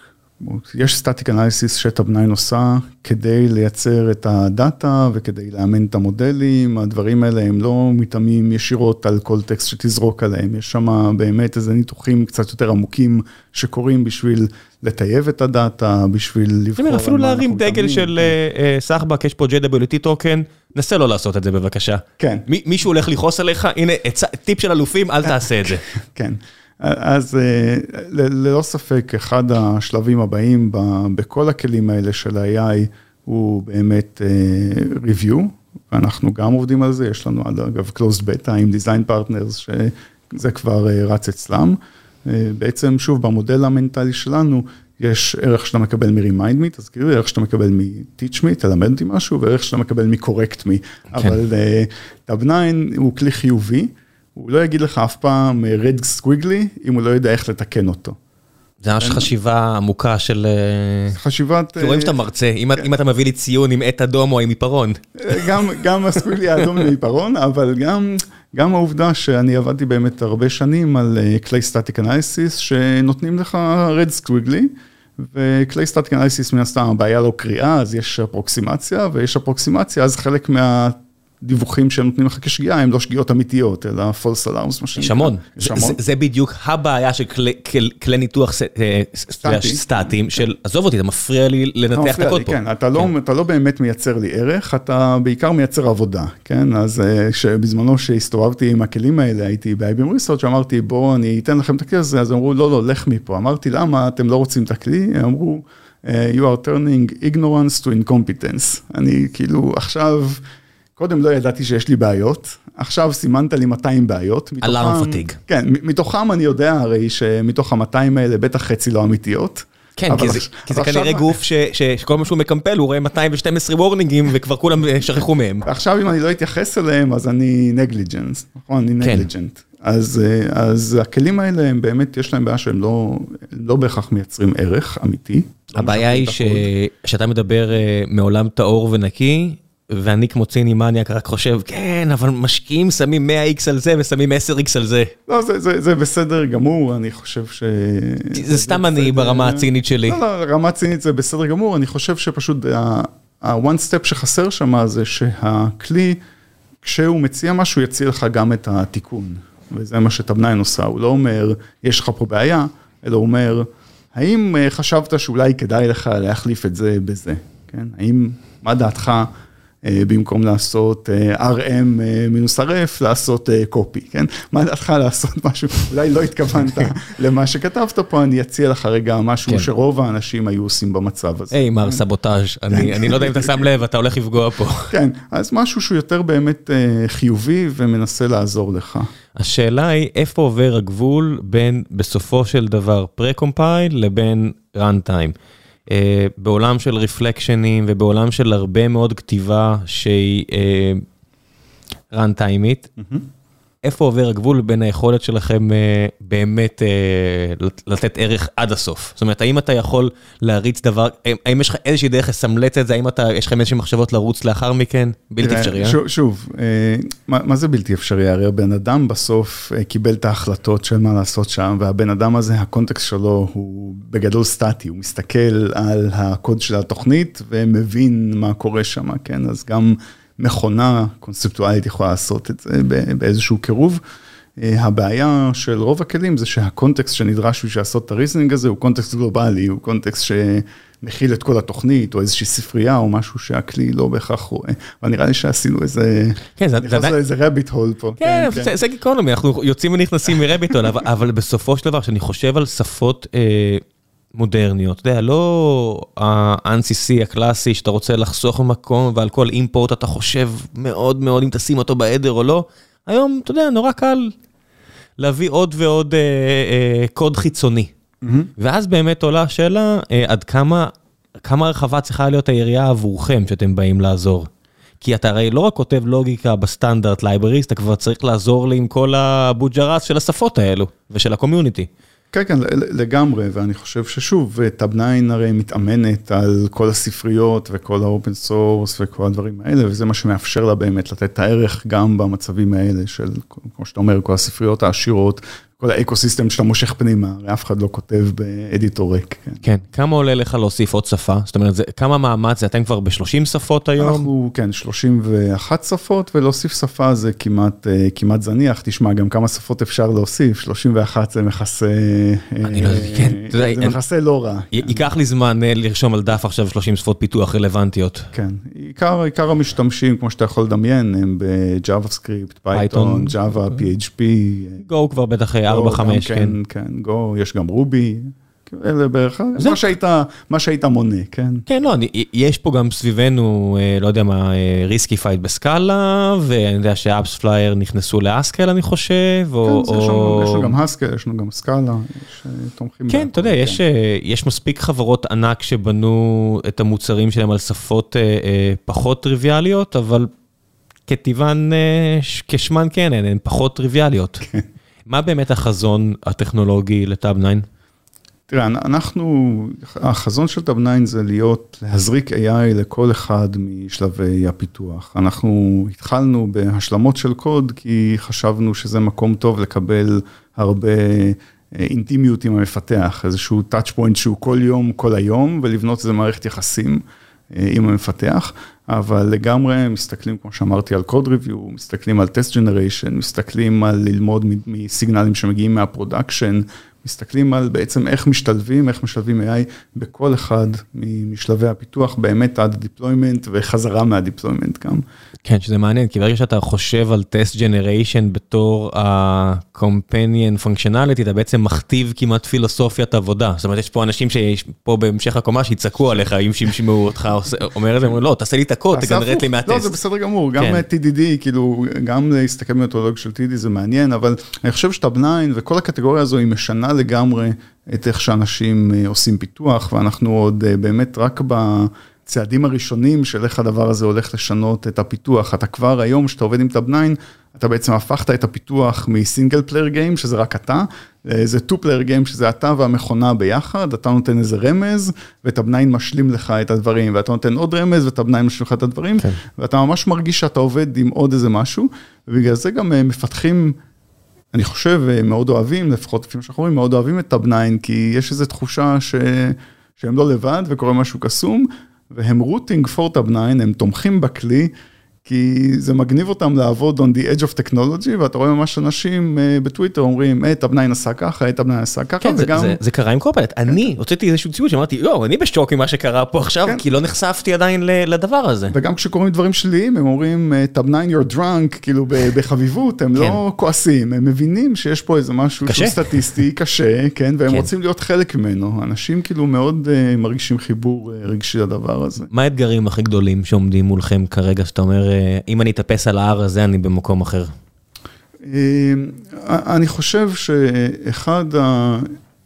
S2: יש static analysis ש Tabnine עושה כדי לייצר את הדאטה וכדי לאמן את המודלים, הדברים האלה הם לא מתאמנים ישירות על כל טקסט שתזרוק עליהם, יש שם באמת איזה ניתוחים קצת יותר עמוקים שקורים בשביל לטייב את הדאטה, בשביל לבחור על
S3: מה אנחנו אפילו להרים דגל של אה, אה, סחבק, יש פה JWT token, נסה לא לעשות את זה בבקשה.
S2: כן.
S3: מישהו הולך לכעוס עליך, הנה טיפ של אלופים, אל תעשה את זה. *laughs*
S2: כן. אז אה, ללא ספק, אחד השלבים הבאים בכל הכלים האלה של ה-AI הוא באמת אה, review, ואנחנו גם עובדים על זה, יש לנו אגב closed beta עם design partners, שזה כבר אה, רץ אצלם. בעצם, שוב, במודל המנטלי שלנו, יש ערך שאתה מקבל מ-remind me, תזכיר לי, ערך שאתה מקבל מ-teach me, תלמד אותי משהו, וערך שאתה מקבל מ-correct me. כן. אבל Tabnine הוא כלי חיובי. הוא לא יגיד לך אף פעם red squiggly, אם הוא לא יודע איך לתקן אותו.
S3: זה ממש חשיבה עמוקה של...
S2: אה, חשיבת...
S3: רואים שאתה מרצה, אם אתה מביא לי ציון עם עט אדום או עם עיפרון.
S2: גם ה squiggly האדום עם עיפרון, אבל גם העובדה שאני עבדתי באמת הרבה שנים על כלי static analysis, שנותנים לך red squiggly, וכלי static analysis מן הסתם הבעיה לא כריעה, אז יש אפרוקסימציה, ויש אפרוקסימציה, אז חלק מה... דיווחים שהם נותנים לך כשגיאה הם לא שגיאות אמיתיות, אלא false alarms, מה
S3: שנקרא. יש המון. זה בדיוק הבעיה של כלי ניתוח אה, סטטיים, של עזוב אותי, אתה מפריע לי לנתח את הקוד פה.
S2: כן, לא- כן, אתה לא באמת מייצר לי ערך, אתה בעיקר מייצר עבודה, כן? אז אה, בזמנו שהסתובבתי עם הכלים האלה, הייתי ב-IBM Research, אמרתי, בואו אני אתן לכם את הכלי הזה, אז אמרו, לא, לא, לך מפה. אמרתי, למה אתם לא רוצים את הכלי? אמרו, אה, you are turning ignorance to incompetence. אני כאילו, עכשיו... קודם לא ידעתי שיש לי בעיות, עכשיו סימנת לי 200 בעיות.
S3: אלארם פתיג.
S2: כן, מתוכם אני יודע הרי שמתוך ה-200 האלה בטח חצי לא אמיתיות.
S3: כן, כי זה, כי זה כנראה גוף ש, ש, שכל מה שהוא מקמפל הוא רואה 212 וורנינגים וכבר כולם אה, שכחו מהם.
S2: עכשיו אם אני לא אתייחס אליהם אז אני נגליג'נס, נכון? אני נגליג'נט. כן. אז, אה, אז הכלים האלה הם באמת, יש להם בעיה שהם לא, לא בהכרח מייצרים ערך אמיתי.
S3: הבעיה היא ש, שאתה מדבר אה, מעולם טהור ונקי, ואני כמו ציני מניאק רק חושב, כן, אבל משקיעים שמים 100x על זה ושמים 10x על זה.
S2: לא, זה, זה, זה בסדר גמור, אני חושב ש...
S3: זה, זה סתם בסדר... אני ברמה הצינית שלי.
S2: לא, לא, רמה צינית זה בסדר גמור, אני חושב שפשוט ה-one step שחסר שם זה שהכלי, כשהוא מציע משהו, יציע לך גם את התיקון. וזה מה שטבניין עושה, הוא לא אומר, יש לך פה בעיה, אלא הוא אומר, האם חשבת שאולי כדאי לך להחליף את זה בזה, כן? האם, מה דעתך? אה, במקום לעשות אה, RM אה, מינוס RF, לעשות קופי, כן? מה דעתך לעשות משהו, אולי לא התכוונת *laughs* למה שכתבת פה, אני אציע לך רגע משהו כן. שרוב האנשים היו עושים במצב הזה.
S3: היי, מר סבוטאז', אני לא יודע אם אתה שם לב, אתה הולך לפגוע פה. *laughs*
S2: כן, אז משהו שהוא יותר באמת חיובי ומנסה לעזור לך.
S3: השאלה היא, איפה עובר הגבול בין בסופו של דבר פרה-קומפייל לבין run-time? אה, בעולם של רפלקשנים ובעולם של הרבה מאוד כתיבה שהיא רן uh, טיימית. איפה עובר הגבול בין היכולת שלכם uh, באמת uh, לתת ערך עד הסוף? זאת אומרת, האם אתה יכול להריץ דבר, האם יש לך איזושהי דרך לסמלט את זה, האם אתה, יש לכם איזושהי מחשבות לרוץ לאחר מכן? בלתי אפשרי,
S2: אה? שוב, שוב אה, מה, מה זה בלתי אפשרי? הרי הבן אדם בסוף אה, קיבל את ההחלטות של מה לעשות שם, והבן אדם הזה, הקונטקסט שלו הוא בגדול סטטי, הוא מסתכל על הקוד של התוכנית ומבין מה קורה שם, כן? אז גם... מכונה קונספטואלית יכולה לעשות את זה באיזשהו קירוב. אה, הבעיה של רוב הכלים זה שהקונטקסט שנדרש בשביל לעשות את ה reasoning הזה הוא קונטקסט גלובלי, הוא קונטקסט שמכיל את כל התוכנית או איזושהי ספרייה או משהו שהכלי לא בהכרח רואה. אבל נראה לי שעשינו איזה, כן, זה נכנס לאיזה רביט הול פה.
S3: כן, כן, כן. זה גיקונומי, אנחנו יוצאים ונכנסים מרביט הול, אבל בסופו של דבר, כשאני חושב על שפות... אה, מודרניות, אתה יודע, לא ה-NCC הקלאסי שאתה רוצה לחסוך במקום ועל כל אימפורט אתה חושב מאוד מאוד אם תשים אותו בעדר או לא, היום, אתה יודע, נורא קל להביא עוד ועוד אה, אה, קוד חיצוני. Mm-hmm. ואז באמת עולה השאלה אה, עד כמה, כמה רחבה צריכה להיות היריעה עבורכם שאתם באים לעזור. כי אתה הרי לא רק כותב לוגיקה ב standard libraries, אתה כבר צריך לעזור לי עם כל הבוג'רס של השפות האלו ושל ה community.
S2: כן, כן, לגמרי, ואני חושב ששוב, Tabnine הרי מתאמנת על כל הספריות וכל ה open source וכל הדברים האלה, וזה מה שמאפשר לה באמת לתת את הערך גם במצבים האלה של, כמו שאתה אומר, כל הספריות העשירות, כל ה ecosystem שאתה מושך פנימה, הרי אף אחד לא כותב ב editor ריק.
S3: כן. כן, כמה עולה לך להוסיף עוד שפה? זאת אומרת, זה, כמה מאמץ זה? אתם כבר ב-30 שפות היום?
S2: אנחנו, כן, 31 שפות, ולהוסיף שפה זה כמעט, אה, כמעט זניח. תשמע, גם כמה שפות אפשר להוסיף, 31 זה מכסה...
S3: אני לא יודע, כן.
S2: זה מכסה לא רע.
S3: ייקח לי זמן אה, לרשום על דף עכשיו 30 שפות פיתוח רלוונטיות.
S2: כן, עיקר, עיקר המשתמשים, כמו שאתה יכול לדמיין, הם ב-JavaScript, Python, Java, PHP.
S3: Go כבר בטח 4, 5,
S2: כן. כן, Go, יש גם Ruby. אלה בערך, מה שהיית, מה שהיית מונה, כן?
S3: כן, לא, אני, יש פה גם סביבנו, אה, לא יודע מה, Riskified ב Scala, ואני יודע ש AppsFlyer נכנסו ל Haskell, אני חושב,
S2: או... כן, או... יש לנו גם Haskell, יש לנו גם Scala, יש אה, תומכים.
S3: כן, אתה יודע, כן. יש, אה, יש מספיק חברות ענק שבנו את המוצרים שלהם על שפות פחות טריוויאליות, אבל כטיבן, כשמן כן, הן פחות טריוויאליות. כן. מה באמת החזון הטכנולוגי לטאב 9?
S2: תראה, אנחנו, החזון של טאב 9 זה להיות, להזריק AI לכל אחד משלבי הפיתוח. אנחנו התחלנו בהשלמות של קוד, כי חשבנו שזה מקום טוב לקבל הרבה אה, אינטימיות עם המפתח, איזשהו touch point שהוא כל יום, כל היום, ולבנות איזה מערכת יחסים אה, עם המפתח. אבל לגמרי מסתכלים, כמו שאמרתי, על code review, מסתכלים על test generation, מסתכלים על ללמוד מסיגנלים שמגיעים מה production, מסתכלים על בעצם איך משתלבים, איך משתלבים AI בכל אחד משלבי הפיתוח, באמת עד deployment וחזרה מה deployment גם.
S3: כן, שזה מעניין, כי ברגע שאתה חושב על test generation בתור ה-companion functionality, אתה בעצם מכתיב כמעט פילוסופיית עבודה. זאת אומרת, יש פה אנשים שיש פה בהמשך הקומה שיצעקו עליך, אם שישמעו אותך אומר את זה, אומרים, לא, תעשה לי את הקוד, תגנרט לי מהטסט.
S2: לא, זה בסדר גמור, גם כן. TDD, כאילו, גם להסתכל במתודולוגיה של TDD זה מעניין, אבל אני חושב ש Tabnine וכל הקטגוריה הזו היא משנה לגמרי את איך שאנשים אה, עושים פיתוח, ואנחנו עוד אה, באמת רק בצעדים הראשונים של איך הדבר הזה הולך לשנות את הפיתוח. אתה כבר היום, כשאתה עובד עם Tabnine, אתה בעצם הפכת את הפיתוח מ single player game, שזה רק אתה, לאיזה two player game, שזה אתה והמכונה ביחד, אתה נותן איזה רמז, וטאב 9 משלים לך את הדברים, ואתה נותן עוד רמז, וטאב 9 משלים לך את הדברים, כן. ואתה ממש מרגיש שאתה עובד עם עוד איזה משהו, ובגלל זה גם אה, מפתחים... אני חושב, אה, מאוד אוהבים, לפחות לפי מה שאנחנו רואים, מאוד אוהבים את טאב 9, כי יש איזו תחושה ש... שהם לא לבד וקורה משהו קסום, והם rooting for טאב 9, הם תומכים בכלי, כי זה מגניב אותם לעבוד on the edge of technology, ואתה רואה ממש אנשים uh, בטוויטר אומרים, היי, טאב 9 עשה ככה, היי, טאב 9 עשה ככה,
S3: כן, וגם... זה, זה, זה קרה עם קופלט. כן. אני הוצאתי איזשהו ציוד שאמרתי, יואו, אני בשוק עם מה שקרה פה עכשיו, כן. כי לא נחשפתי עדיין לדבר הזה.
S2: וגם כשקוראים דברים שליליים, הם אומרים, טבניין you're drunk, כאילו *laughs* בחביבות, הם כן. לא כועסים, הם מבינים שיש פה איזה משהו קשה. שהוא סטטיסטי, *laughs* קשה, כן, והם כן. רוצים להיות חלק ממנו. אנשים כאילו מאוד uh, מרגישים חיבור uh, רגשי לדבר הזה.
S3: מה האתגרים הכי גדולים שעומדים מולכם כרגע, שאתה אומר, אם אני אטפס על ההר הזה, אני במקום אחר.
S2: אמ, אני חושב שאחד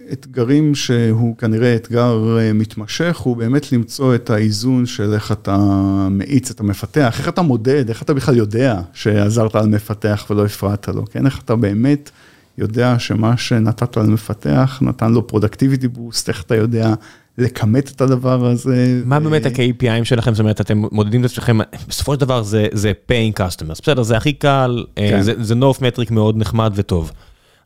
S2: האתגרים שהוא כנראה אתגר אה, מתמשך, הוא באמת למצוא את האיזון של איך אתה מאיץ את המפתח, איך אתה מודד, איך אתה בכלל יודע שעזרת על מפתח ולא הפרעת לו, כן? איך אתה באמת יודע שמה שנתת למפתח נתן לו productivity boost, איך אתה יודע לכמת את הדבר הזה.
S3: מה באמת ה-KPI ים שלכם? זאת אומרת, אתם מודדים את עצמכם, בסופו של דבר זה, זה paying customers, בסדר, זה הכי קל, אה, כן. זה, זה north metric מאוד נחמד וטוב.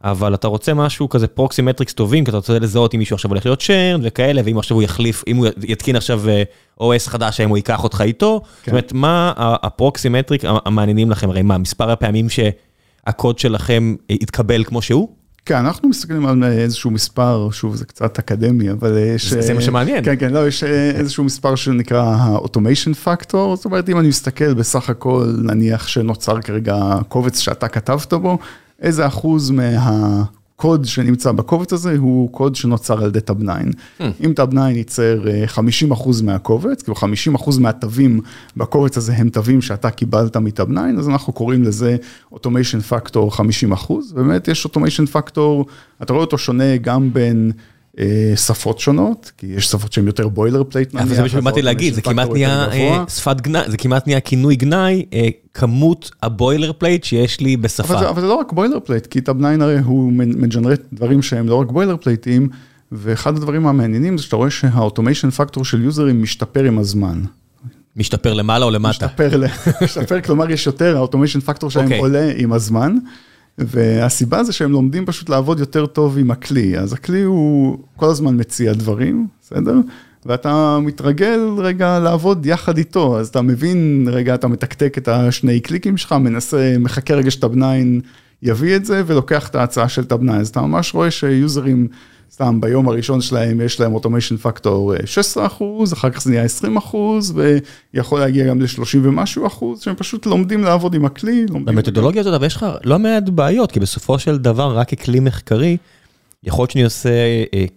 S3: אבל אתה רוצה משהו כזה proxy metrics טובים, כי אתה רוצה לזהות אם מישהו עכשיו הולך להיות churn וכאלה, ואם עכשיו הוא יחליף, אם הוא יתקין עכשיו אה, OS חדש, האם הוא ייקח אותך איתו. כן. זאת אומרת, מה ה proxy metric המעניינים לכם? הרי מה, מספר הפעמים שהקוד שלכם יתקבל כמו שהוא?
S2: כן, אנחנו מסתכלים על איזשהו מספר, שוב, זה קצת אקדמי, אבל יש...
S3: זה מה שמעניין.
S2: כן, כן, לא, יש איזשהו מספר שנקרא ה-automation factor, זאת אומרת, אם אני מסתכל בסך הכל, נניח שנוצר כרגע קובץ שאתה כתבת בו, איזה אחוז מה... הקוד שנמצא בקובץ הזה הוא קוד שנוצר על ידי טאב 9. Hmm. אם טאב 9 ייצר 50% מהקובץ, כאילו 50% מהתווים בקובץ הזה הם תווים שאתה קיבלת מטאב 9, אז אנחנו קוראים לזה automation factor 50%. באמת יש automation factor, אתה רואה אותו שונה גם בין... אה, שפות שונות, כי יש שפות שהן יותר בוילר פלייט
S3: נניח. זה מה שבאתי להגיד, זה כמעט נהיה אה, שפת גנאי, זה כמעט נהיה כינוי גנאי, אה, כמות ה boilerplate שיש לי בשפה.
S2: אבל זה לא רק boilerplate, כי טאב 9 הרי הוא מג'נרט דברים שהם לא רק boilerplate ים, ואחד הדברים המעניינים זה שאתה רואה שה automation factor של יוזרים משתפר עם הזמן.
S3: משתפר למעלה או למטה?
S2: משתפר, *laughs* משתפר כלומר יש יותר, ה automation factor שלהם. אוקיי. עולה עם הזמן. והסיבה זה שהם לומדים פשוט לעבוד יותר טוב עם הכלי, אז הכלי הוא כל הזמן מציע דברים, בסדר? ואתה מתרגל רגע לעבוד יחד איתו, אז אתה מבין, רגע, אתה מתקתק את השני קליקים שלך, מנסה, מחכה רגע 9 יביא את זה, ולוקח את ההצעה של 9, אז אתה ממש רואה שיוזרים... סתם ביום הראשון שלהם יש להם אוטומיישן פקטור 16 אחוז, אחר כך זה נהיה 20 אחוז, ויכול להגיע גם ל-30 ומשהו אחוז, שהם פשוט לומדים לעבוד עם הכלי.
S3: במתודולוגיה הזאת, אבל יש לך לא מעט בעיות, כי בסופו של דבר רק ככלי מחקרי, יכול להיות שאני עושה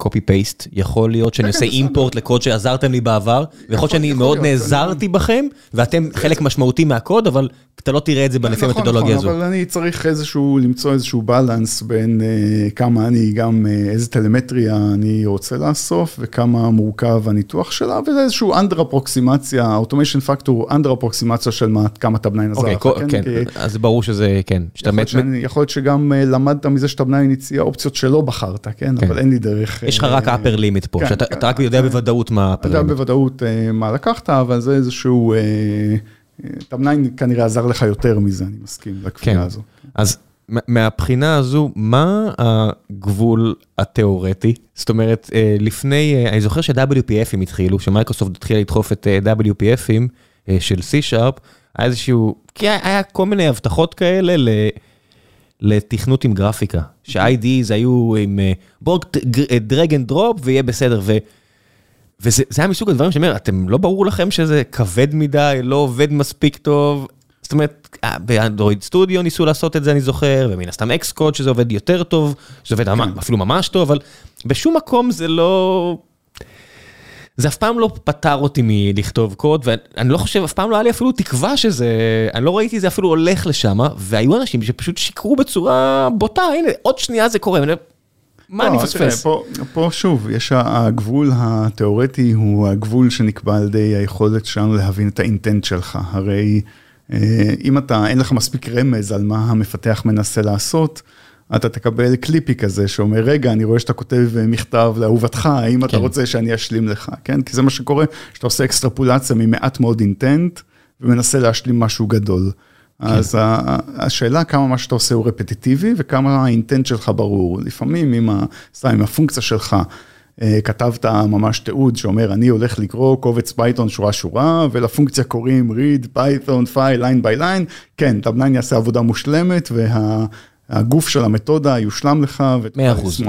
S3: uh, פייסט, יכול להיות שאני כן, עושה אימפורט לקוד שעזרתם לי בעבר, ויכול להיות שאני מאוד נעזרתי בכם, ואתם חלק משמעותי מהקוד, אבל אתה לא תראה את זה בנפי נכון, המתודולוגיה נכון,
S2: הזו. אבל אני צריך איזשהו, למצוא איזשהו בלנס בין uh, כמה אני, גם uh, איזה טלמטריה אני רוצה לאסוף, וכמה מורכב הניתוח שלה, וזה איזשהו אפרוקסימציה, ה automation factor הוא under אפרוקסימציה של מה, כמה טאב 9 עזר
S3: לך. אוקיי, כן, כן, אז ברור שזה, כן.
S2: יכול להיות שגם למדת מזה שטאב 9 הציע אופציות שלא בחרת, כן? כן, אבל אין לי דרך...
S3: יש לך רק upper limit פה, כן, שאתה כן, רק יודע בוודאות מה upper limit. אתה
S2: יודע בוודאות מה לקחת, אבל זה איזשהו... טאב כנראה עזר לך יותר מזה, אני מסכים, לקביעה הזו.
S3: אז מהבחינה הזו, מה הגבול התיאורטי? זאת אומרת, לפני, אני זוכר ש-WPF ים התחילו, שמייקרוסופט התחילה לדחוף את WPF ים של C-Sharp, היה איזשהו, כי היה כל מיני הבטחות כאלה לתכנות עם גרפיקה, ש-IDEs היו עם בואו drag and drop ויהיה בסדר, וזה היה מסוג הדברים שאני אומר, אתם לא ברור לכם שזה כבד מדי, לא עובד מספיק טוב, זאת אומרת, אה, ב Android Studio ניסו לעשות את זה, אני זוכר, ומן הסתם Xcode שזה עובד יותר טוב, שזה עובד כן. אפילו ממש טוב, אבל בשום מקום זה לא... זה אף פעם לא פתר אותי מלכתוב קוד, ואני לא חושב, אף פעם לא היה לי אפילו תקווה שזה, אני לא ראיתי זה אפילו הולך לשם, והיו אנשים שפשוט שיקרו בצורה בוטה, הנה, עוד שנייה זה קורה. מה לא, אני מפספס?
S2: פה, פה שוב, יש הגבול התיאורטי הוא הגבול שנקבע על ידי היכולת שלנו להבין את האינטנט שלך. הרי אה, אם אתה, אין לך מספיק רמז על מה המפתח מנסה לעשות, אתה תקבל קליפי כזה שאומר, רגע, אני רואה שאתה כותב מכתב לאהובתך, האם כן. אתה רוצה שאני אשלים לך, כן? כי זה מה שקורה, שאתה עושה אקסטרפולציה ממעט מאוד intent, ומנסה להשלים משהו גדול. כן. אז השאלה כמה מה שאתה עושה הוא רפטיטיבי וכמה ה intent שלך ברור. לפעמים עם, עם הפונקציה שלך כתבת ממש תיעוד שאומר, אני הולך לקרוא קובץ פייתון שורה שורה, ולפונקציה קוראים read python file line by line, כן, טאב9 יעשה עבודה מושלמת, וה... הגוף של המתודה יושלם לך,
S3: מאה אחוז,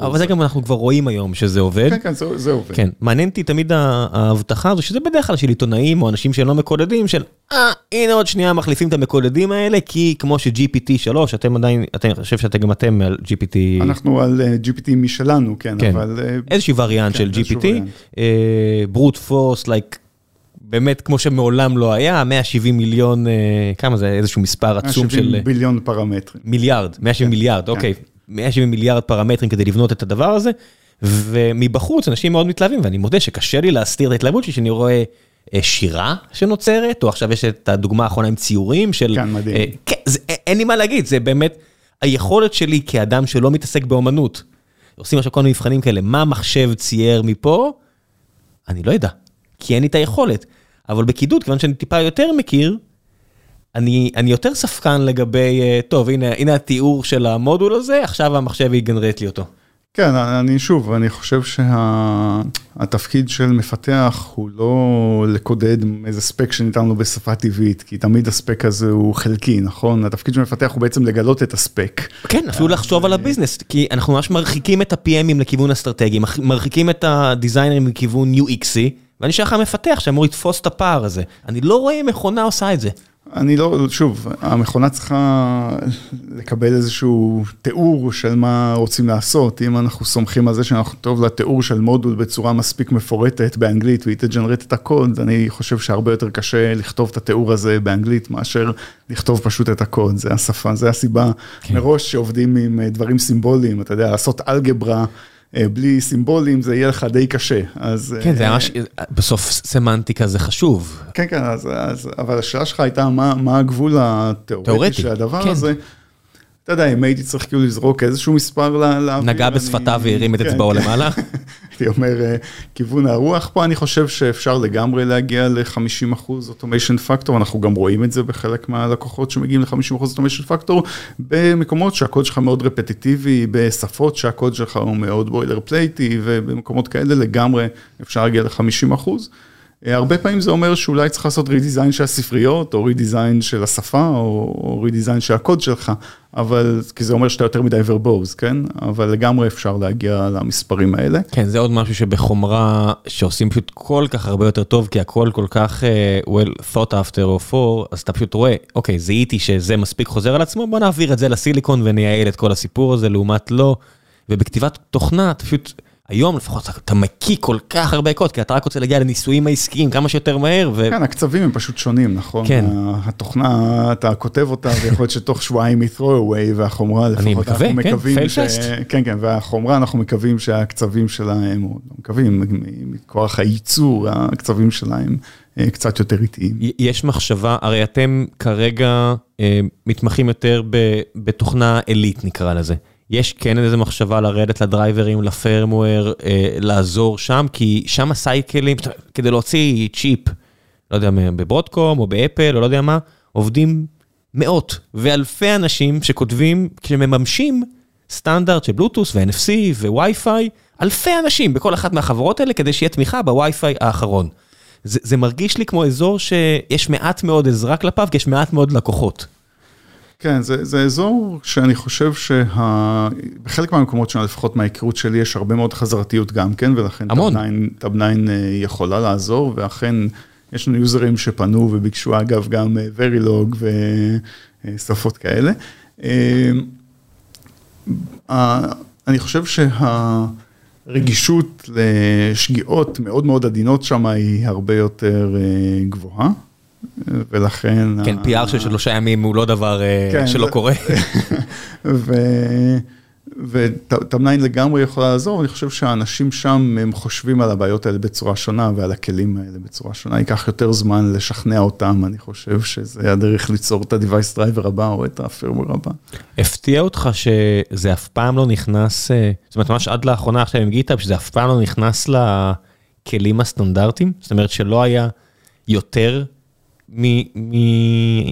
S3: אבל זה גם אנחנו כבר רואים היום שזה עובד.
S2: כן, כן, זה עובד.
S3: כן, מעניין אותי תמיד ההבטחה הזו, שזה בדרך כלל של עיתונאים או אנשים שלא מקודדים, של אה, הנה עוד שנייה מחליפים את המקודדים האלה, כי כמו ש-GPT 3, אתם עדיין, אני חושב שאתם גם אתם על GPT...
S2: אנחנו על GPT משלנו, כן, אבל...
S3: איזושהי וריאנט של GPT, ברוט פורס, לייק... באמת, כמו שמעולם לא היה, 170 מיליון, אה, כמה זה, איזשהו מספר עצום של...
S2: 170 ביליון פרמטרים.
S3: מיליארד, 170 כן, מיליארד, כן. אוקיי. 170 מיליארד פרמטרים כדי לבנות את הדבר הזה, ומבחוץ אנשים מאוד מתלהבים, ואני מודה שקשה לי להסתיר את ההתלהבות שלי, שאני רואה אה, שירה שנוצרת, או עכשיו יש את הדוגמה האחרונה עם ציורים של...
S2: כן, מדהים. אה,
S3: כן, זה, אין לי מה להגיד, זה באמת היכולת שלי כאדם שלא מתעסק באומנות. עושים עכשיו כל מיני מבחנים כאלה, מה מחשב צייר מפה? אני לא יודע, כי אין לי את היכולת. אבל בקידוד, כיוון שאני טיפה יותר מכיר, אני, אני יותר ספקן לגבי, אה, טוב, הנה, הנה התיאור של המודול הזה, עכשיו המחשב יגנרט לי אותו.
S2: כן, אני שוב, אני חושב שהתפקיד שה, של מפתח הוא לא לקודד איזה ספק שניתן לו בשפה טבעית, כי תמיד הספק הזה הוא חלקי, נכון? התפקיד של מפתח הוא בעצם לגלות את הספק.
S3: כן, אפילו לחשוב על הביזנס, כי אנחנו ממש מרחיקים את ה-PMים לכיוון אסטרטגי, מרחיקים את הדיזיינרים לכיוון UXי. ואני שייך למפתח שאמור לתפוס את הפער הזה. אני לא רואה מכונה עושה את זה.
S2: אני לא, שוב, המכונה צריכה לקבל איזשהו תיאור של מה רוצים לעשות. אם אנחנו סומכים על זה שאנחנו טוב לתיאור של מודול בצורה מספיק מפורטת באנגלית והיא תג'נרט את הקוד, אני חושב שהרבה יותר קשה לכתוב את התיאור הזה באנגלית מאשר לכתוב פשוט את הקוד. זה השפה, זה הסיבה כן. מראש שעובדים עם דברים סימבוליים, אתה יודע, לעשות אלגברה. אה, בלי סימבולים זה יהיה לך די קשה, אז...
S3: כן, זה אה, ממש, בסוף סמנטיקה זה חשוב.
S2: כן, כן, אז, אז, אבל השאלה שלך הייתה מה, מה הגבול התיאורטי של הדבר כן. הזה. אתה יודע, אם הייתי צריך כאילו לזרוק איזשהו מספר לאוויר.
S3: נגע בשפתיו והרים את כן, אצבעו כן. למעלה. *laughs*
S2: הייתי אומר, אה, כיוון הרוח פה, אני חושב שאפשר לגמרי להגיע ל-50% automation factor, אנחנו גם רואים את זה בחלק מהלקוחות שמגיעים ל-50% automation factor, במקומות שהקוד שלך מאוד רפטיטיבי, בשפות שהקוד שלך הוא מאוד boilerplate י, ובמקומות כאלה לגמרי אפשר להגיע ל-50%. אה, הרבה פעמים זה אומר שאולי צריך לעשות רידיזיין של הספריות, או רידיזיין של השפה, או רידיזיין של הקוד שלך, אבל, כי זה אומר שאתה יותר מדי ורבוז, כן? אבל לגמרי אפשר להגיע למספרים האלה.
S3: כן, זה עוד משהו שבחומרה, שעושים פשוט כל כך הרבה יותר טוב, כי הכל כל כך uh, well thought after or for, אז אתה פשוט רואה, אוקיי, זיהיתי שזה מספיק חוזר על עצמו, בוא נעביר את זה לסיליקון ונייעל את כל הסיפור הזה, לעומת לא. ובכתיבת תוכנה, אתה פשוט... היום לפחות אתה מקיא כל כך הרבה קוד, כי אתה רק רוצה להגיע לניסויים העסקיים כמה שיותר מהר. ו...
S2: כן, הקצבים הם פשוט שונים, נכון? כן. התוכנה, אתה כותב אותה, ויכול להיות שתוך שבועיים היא throw away, והחומרה לפחות,
S3: אני מקווה, כן, פייל טסט.
S2: כן, כן, והחומרה, אנחנו מקווים שהקצבים שלהם, או לא מקווים, מכוח הייצור, הקצבים שלהם אה, קצת יותר איטיים.
S3: יש מחשבה, הרי אתם כרגע אה, מתמחים יותר בתוכנה עילית, נקרא לזה. יש כן איזה מחשבה לרדת לדרייברים, לפרמוור, אה, לעזור שם, כי שם הסייקלים, כדי להוציא צ'יפ, לא יודע, בברודקום או באפל או לא יודע מה, עובדים מאות ואלפי אנשים שכותבים, כשמממשים סטנדרט של בלוטוס ו-NFC ו-Wi-Fi, אלפי אנשים בכל אחת מהחברות האלה כדי שיהיה תמיכה ב-Wi-Fi האחרון. זה, זה מרגיש לי כמו אזור שיש מעט מאוד עזרה כלפיו, כי יש מעט מאוד לקוחות.
S2: כן, זה, זה אזור שאני חושב שבחלק מהמקומות שלנו, לפחות מההיכרות שלי, יש הרבה מאוד חזרתיות גם כן, ולכן טאב 9 אה, יכולה לעזור, ואכן יש לנו יוזרים שפנו וביקשו אגב גם Verilog ושפות כאלה. אה, אני חושב שהרגישות לשגיאות מאוד מאוד עדינות שם היא הרבה יותר אה, גבוהה. ולכן...
S3: כן, PR של שלושה ימים הוא לא דבר אה, כן, שלא קורה. *laughs*
S2: וטאב9 לגמרי יכולה לעזור, ואני חושב שהאנשים שם, הם חושבים על הבעיות האלה בצורה שונה, ועל הכלים האלה בצורה שונה. ייקח יותר זמן לשכנע אותם, אני חושב שזה הדרך ליצור את ה-Device Driver הבא, או את ה-Firmware הבא.
S3: הפתיע אותך שזה אף פעם לא נכנס, אה, זאת אומרת, ממש עד לאחרונה עכשיו עם GitHub, שזה אף פעם לא נכנס לכלים הסטנדרטיים? זאת אומרת שלא היה יותר מיותר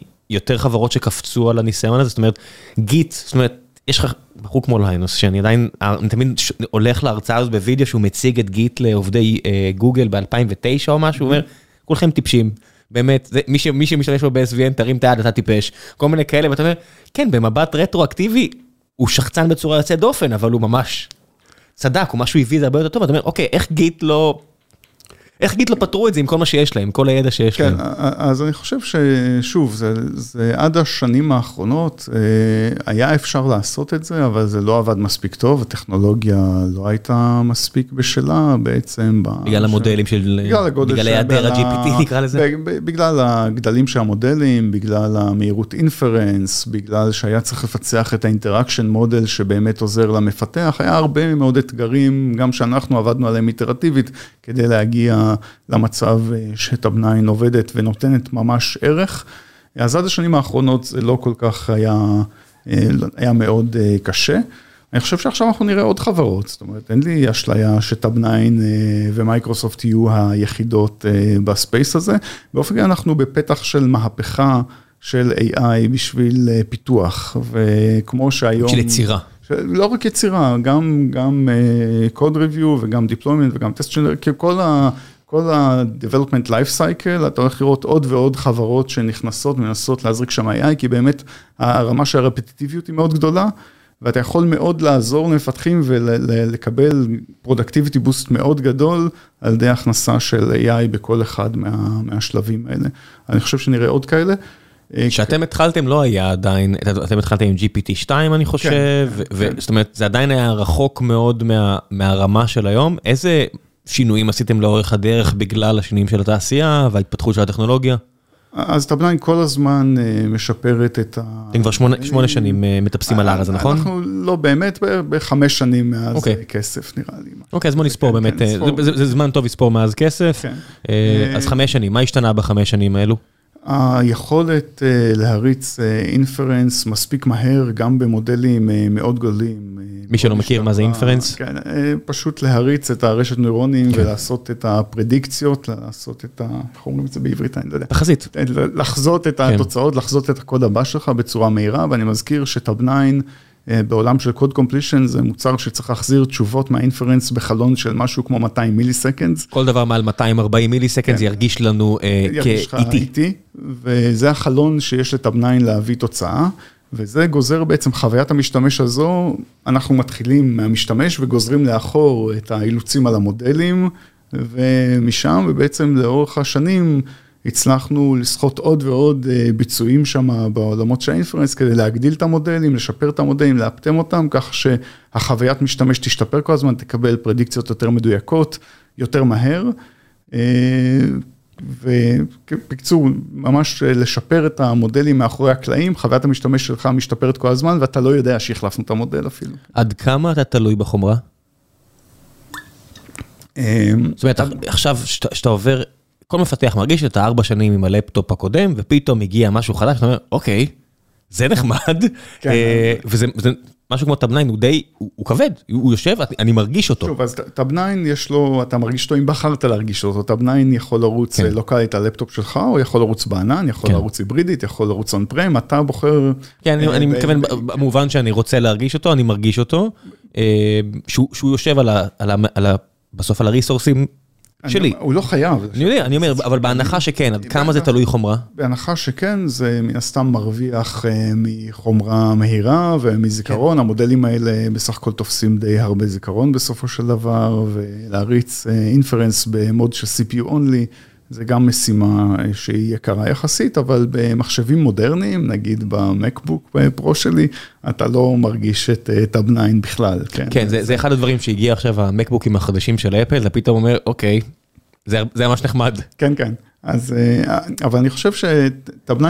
S3: חברות שקפצו על הניסיון הזה, זאת אומרת, Git, זאת אומרת, יש לך בחור כמו ליינוס, שאני עדיין, אני תמיד הולך להרצאה הזאת בווידאו שהוא מציג את Git לעובדי גוגל ב-2009 או משהו, הוא אומר, כולכם טיפשים. באמת, זה, מי, ש, מי שמשתמש בו ב-SVN תרים את היד, אתה טיפש, כל מיני כאלה, ואתה אומר, כן, במבט רטרואקטיבי, הוא שחצן בצורה יוצאת דופן, אבל הוא ממש צדק, הוא משהו הביא זה הרבה יותר טוב, אתה אומר, אוקיי, איך Git לא... איך Git לא פתרו את זה עם כל מה שיש להם, כל הידע שיש
S2: כן,
S3: להם?
S2: כן, אז אני חושב ששוב, זה, זה עד השנים האחרונות אה, היה אפשר לעשות את זה, אבל זה לא עבד מספיק טוב, הטכנולוגיה לא הייתה מספיק בשלה בעצם.
S3: בגלל המודלים של...
S2: בגלל הגודל
S3: בגלל היעדר ה-GPT נקרא לזה?
S2: בגלל הגדלים של המודלים, בגלל המהירות inference, בגלל שהיה צריך לפצח את ה interaction model שבאמת עוזר למפתח, היה הרבה מאוד אתגרים, גם שאנחנו עבדנו עליהם איטרטיבית, כדי להגיע למצב אה, שטאב-9 עובדת ונותנת ממש ערך. אז עד השנים האחרונות זה לא כל כך היה, אה, היה מאוד אה, קשה. אני חושב שעכשיו אנחנו נראה עוד חברות, זאת אומרת, אין לי אשליה שטאב-9 ומייקרוסופט יהיו היחידות ב space הזה. באופן כלל אנחנו בפתח של מהפכה של AI בשביל פיתוח, וכמו שהיום...
S3: בשביל יצירה.
S2: לא רק יצירה, גם, גם uh, code review וגם deployment וגם test generation, כל. כל ה-development life cycle, אתה הולך לראות עוד ועוד חברות שנכנסות ומנסות להזריק שם AI, כי באמת הרמה של הרפטיטיביות היא מאוד גדולה, ואתה יכול מאוד לעזור למפתחים ולקבל productivity boost מאוד גדול על ידי הכנסה של AI בכל אחד מה, מהשלבים האלה. אני חושב שנראה עוד כאלה.
S3: כשאתם התחלתם לא היה עדיין, אתם התחלתם עם GPT-2 אני חושב, זאת אומרת זה עדיין היה רחוק מאוד מהרמה של היום, איזה שינויים עשיתם לאורך הדרך בגלל השינויים של התעשייה וההתפתחות של הטכנולוגיה?
S2: אז טאבליין כל הזמן משפרת את ה...
S3: אתם כבר שמונה שנים מטפסים על הר הזה, נכון?
S2: אנחנו לא באמת, בחמש שנים מאז כסף נראה לי.
S3: אוקיי, אז בוא נספור באמת, זה זמן טוב לספור מאז כסף. אז חמש שנים, מה השתנה בחמש שנים האלו?
S2: היכולת להריץ inference מספיק מהר, גם במודלים מאוד גדולים.
S3: מי שלא מכיר מה זה inference?
S2: כן, פשוט להריץ את הרשת נוירונים ולעשות את הפרדיקציות, לעשות את ה... איך אומרים את זה בעברית? אני לא יודע.
S3: תחזית.
S2: לחזות את התוצאות, לחזות את הקוד הבא שלך בצורה מהירה, ואני מזכיר ש-Tab 9, בעולם של code completion זה מוצר שצריך להחזיר תשובות מה-inference בחלון של משהו כמו 200 milliseconds.
S3: כל דבר מעל 240 מילי סקנדס ירגיש לנו כאיטי.
S2: וזה החלון שיש 9 להביא תוצאה. וזה גוזר בעצם חוויית המשתמש הזו, אנחנו מתחילים מהמשתמש וגוזרים לאחור את האילוצים על המודלים, ומשם ובעצם לאורך השנים הצלחנו לסחוט עוד ועוד ביצועים שם בעולמות של האינפרנס כדי להגדיל את המודלים, לשפר את המודלים, לאפטם אותם, כך שהחוויית משתמש תשתפר כל הזמן, תקבל פרדיקציות יותר מדויקות, יותר מהר. ובקיצור, ממש לשפר את המודלים מאחורי הקלעים, חוויית המשתמש שלך משתפרת כל הזמן, ואתה לא יודע שהחלפנו את המודל אפילו.
S3: עד כמה אתה תלוי בחומרה? זאת אומרת, עכשיו שאתה עובר, כל מפתח מרגיש שאתה ארבע שנים עם הלפטופ הקודם, ופתאום הגיע משהו חדש, אתה אומר, אוקיי, זה נחמד, וזה משהו כמו 9 הוא די, הוא כבד, הוא יושב, אני מרגיש אותו.
S2: שוב, אז 9 יש לו, אתה מרגיש אותו אם בחרת להרגיש אותו, 9 יכול לרוץ לוקאלית על לפטופ שלך, או יכול לרוץ בענן, יכול לרוץ היברידית, יכול לרוץ און פריים, אתה בוחר...
S3: כן, אני מתכוון, במובן שאני רוצה להרגיש אותו, אני מרגיש אותו, שהוא יושב בסוף על הריסורסים. שלי.
S2: הוא לא חייב.
S3: אני יודע, אני אומר, אבל בהנחה שכן, עד כמה זה תלוי חומרה?
S2: בהנחה שכן, זה מן הסתם מרוויח מחומרה מהירה ומזיכרון, המודלים האלה בסך הכל תופסים די הרבה זיכרון בסופו של דבר, ולהריץ אינפרנס במוד של CPU only, זה גם משימה שהיא יקרה יחסית, אבל במחשבים מודרניים, נגיד במקבוק פרו שלי, אתה לא מרגיש את טאב 9 בכלל.
S3: כן, כן זה, זה אחד הדברים שהגיע עכשיו המקבוקים החדשים של אפל, אתה פתאום אומר, אוקיי, זה, זה ממש נחמד.
S2: כן, כן. אז, אבל אני חושב 9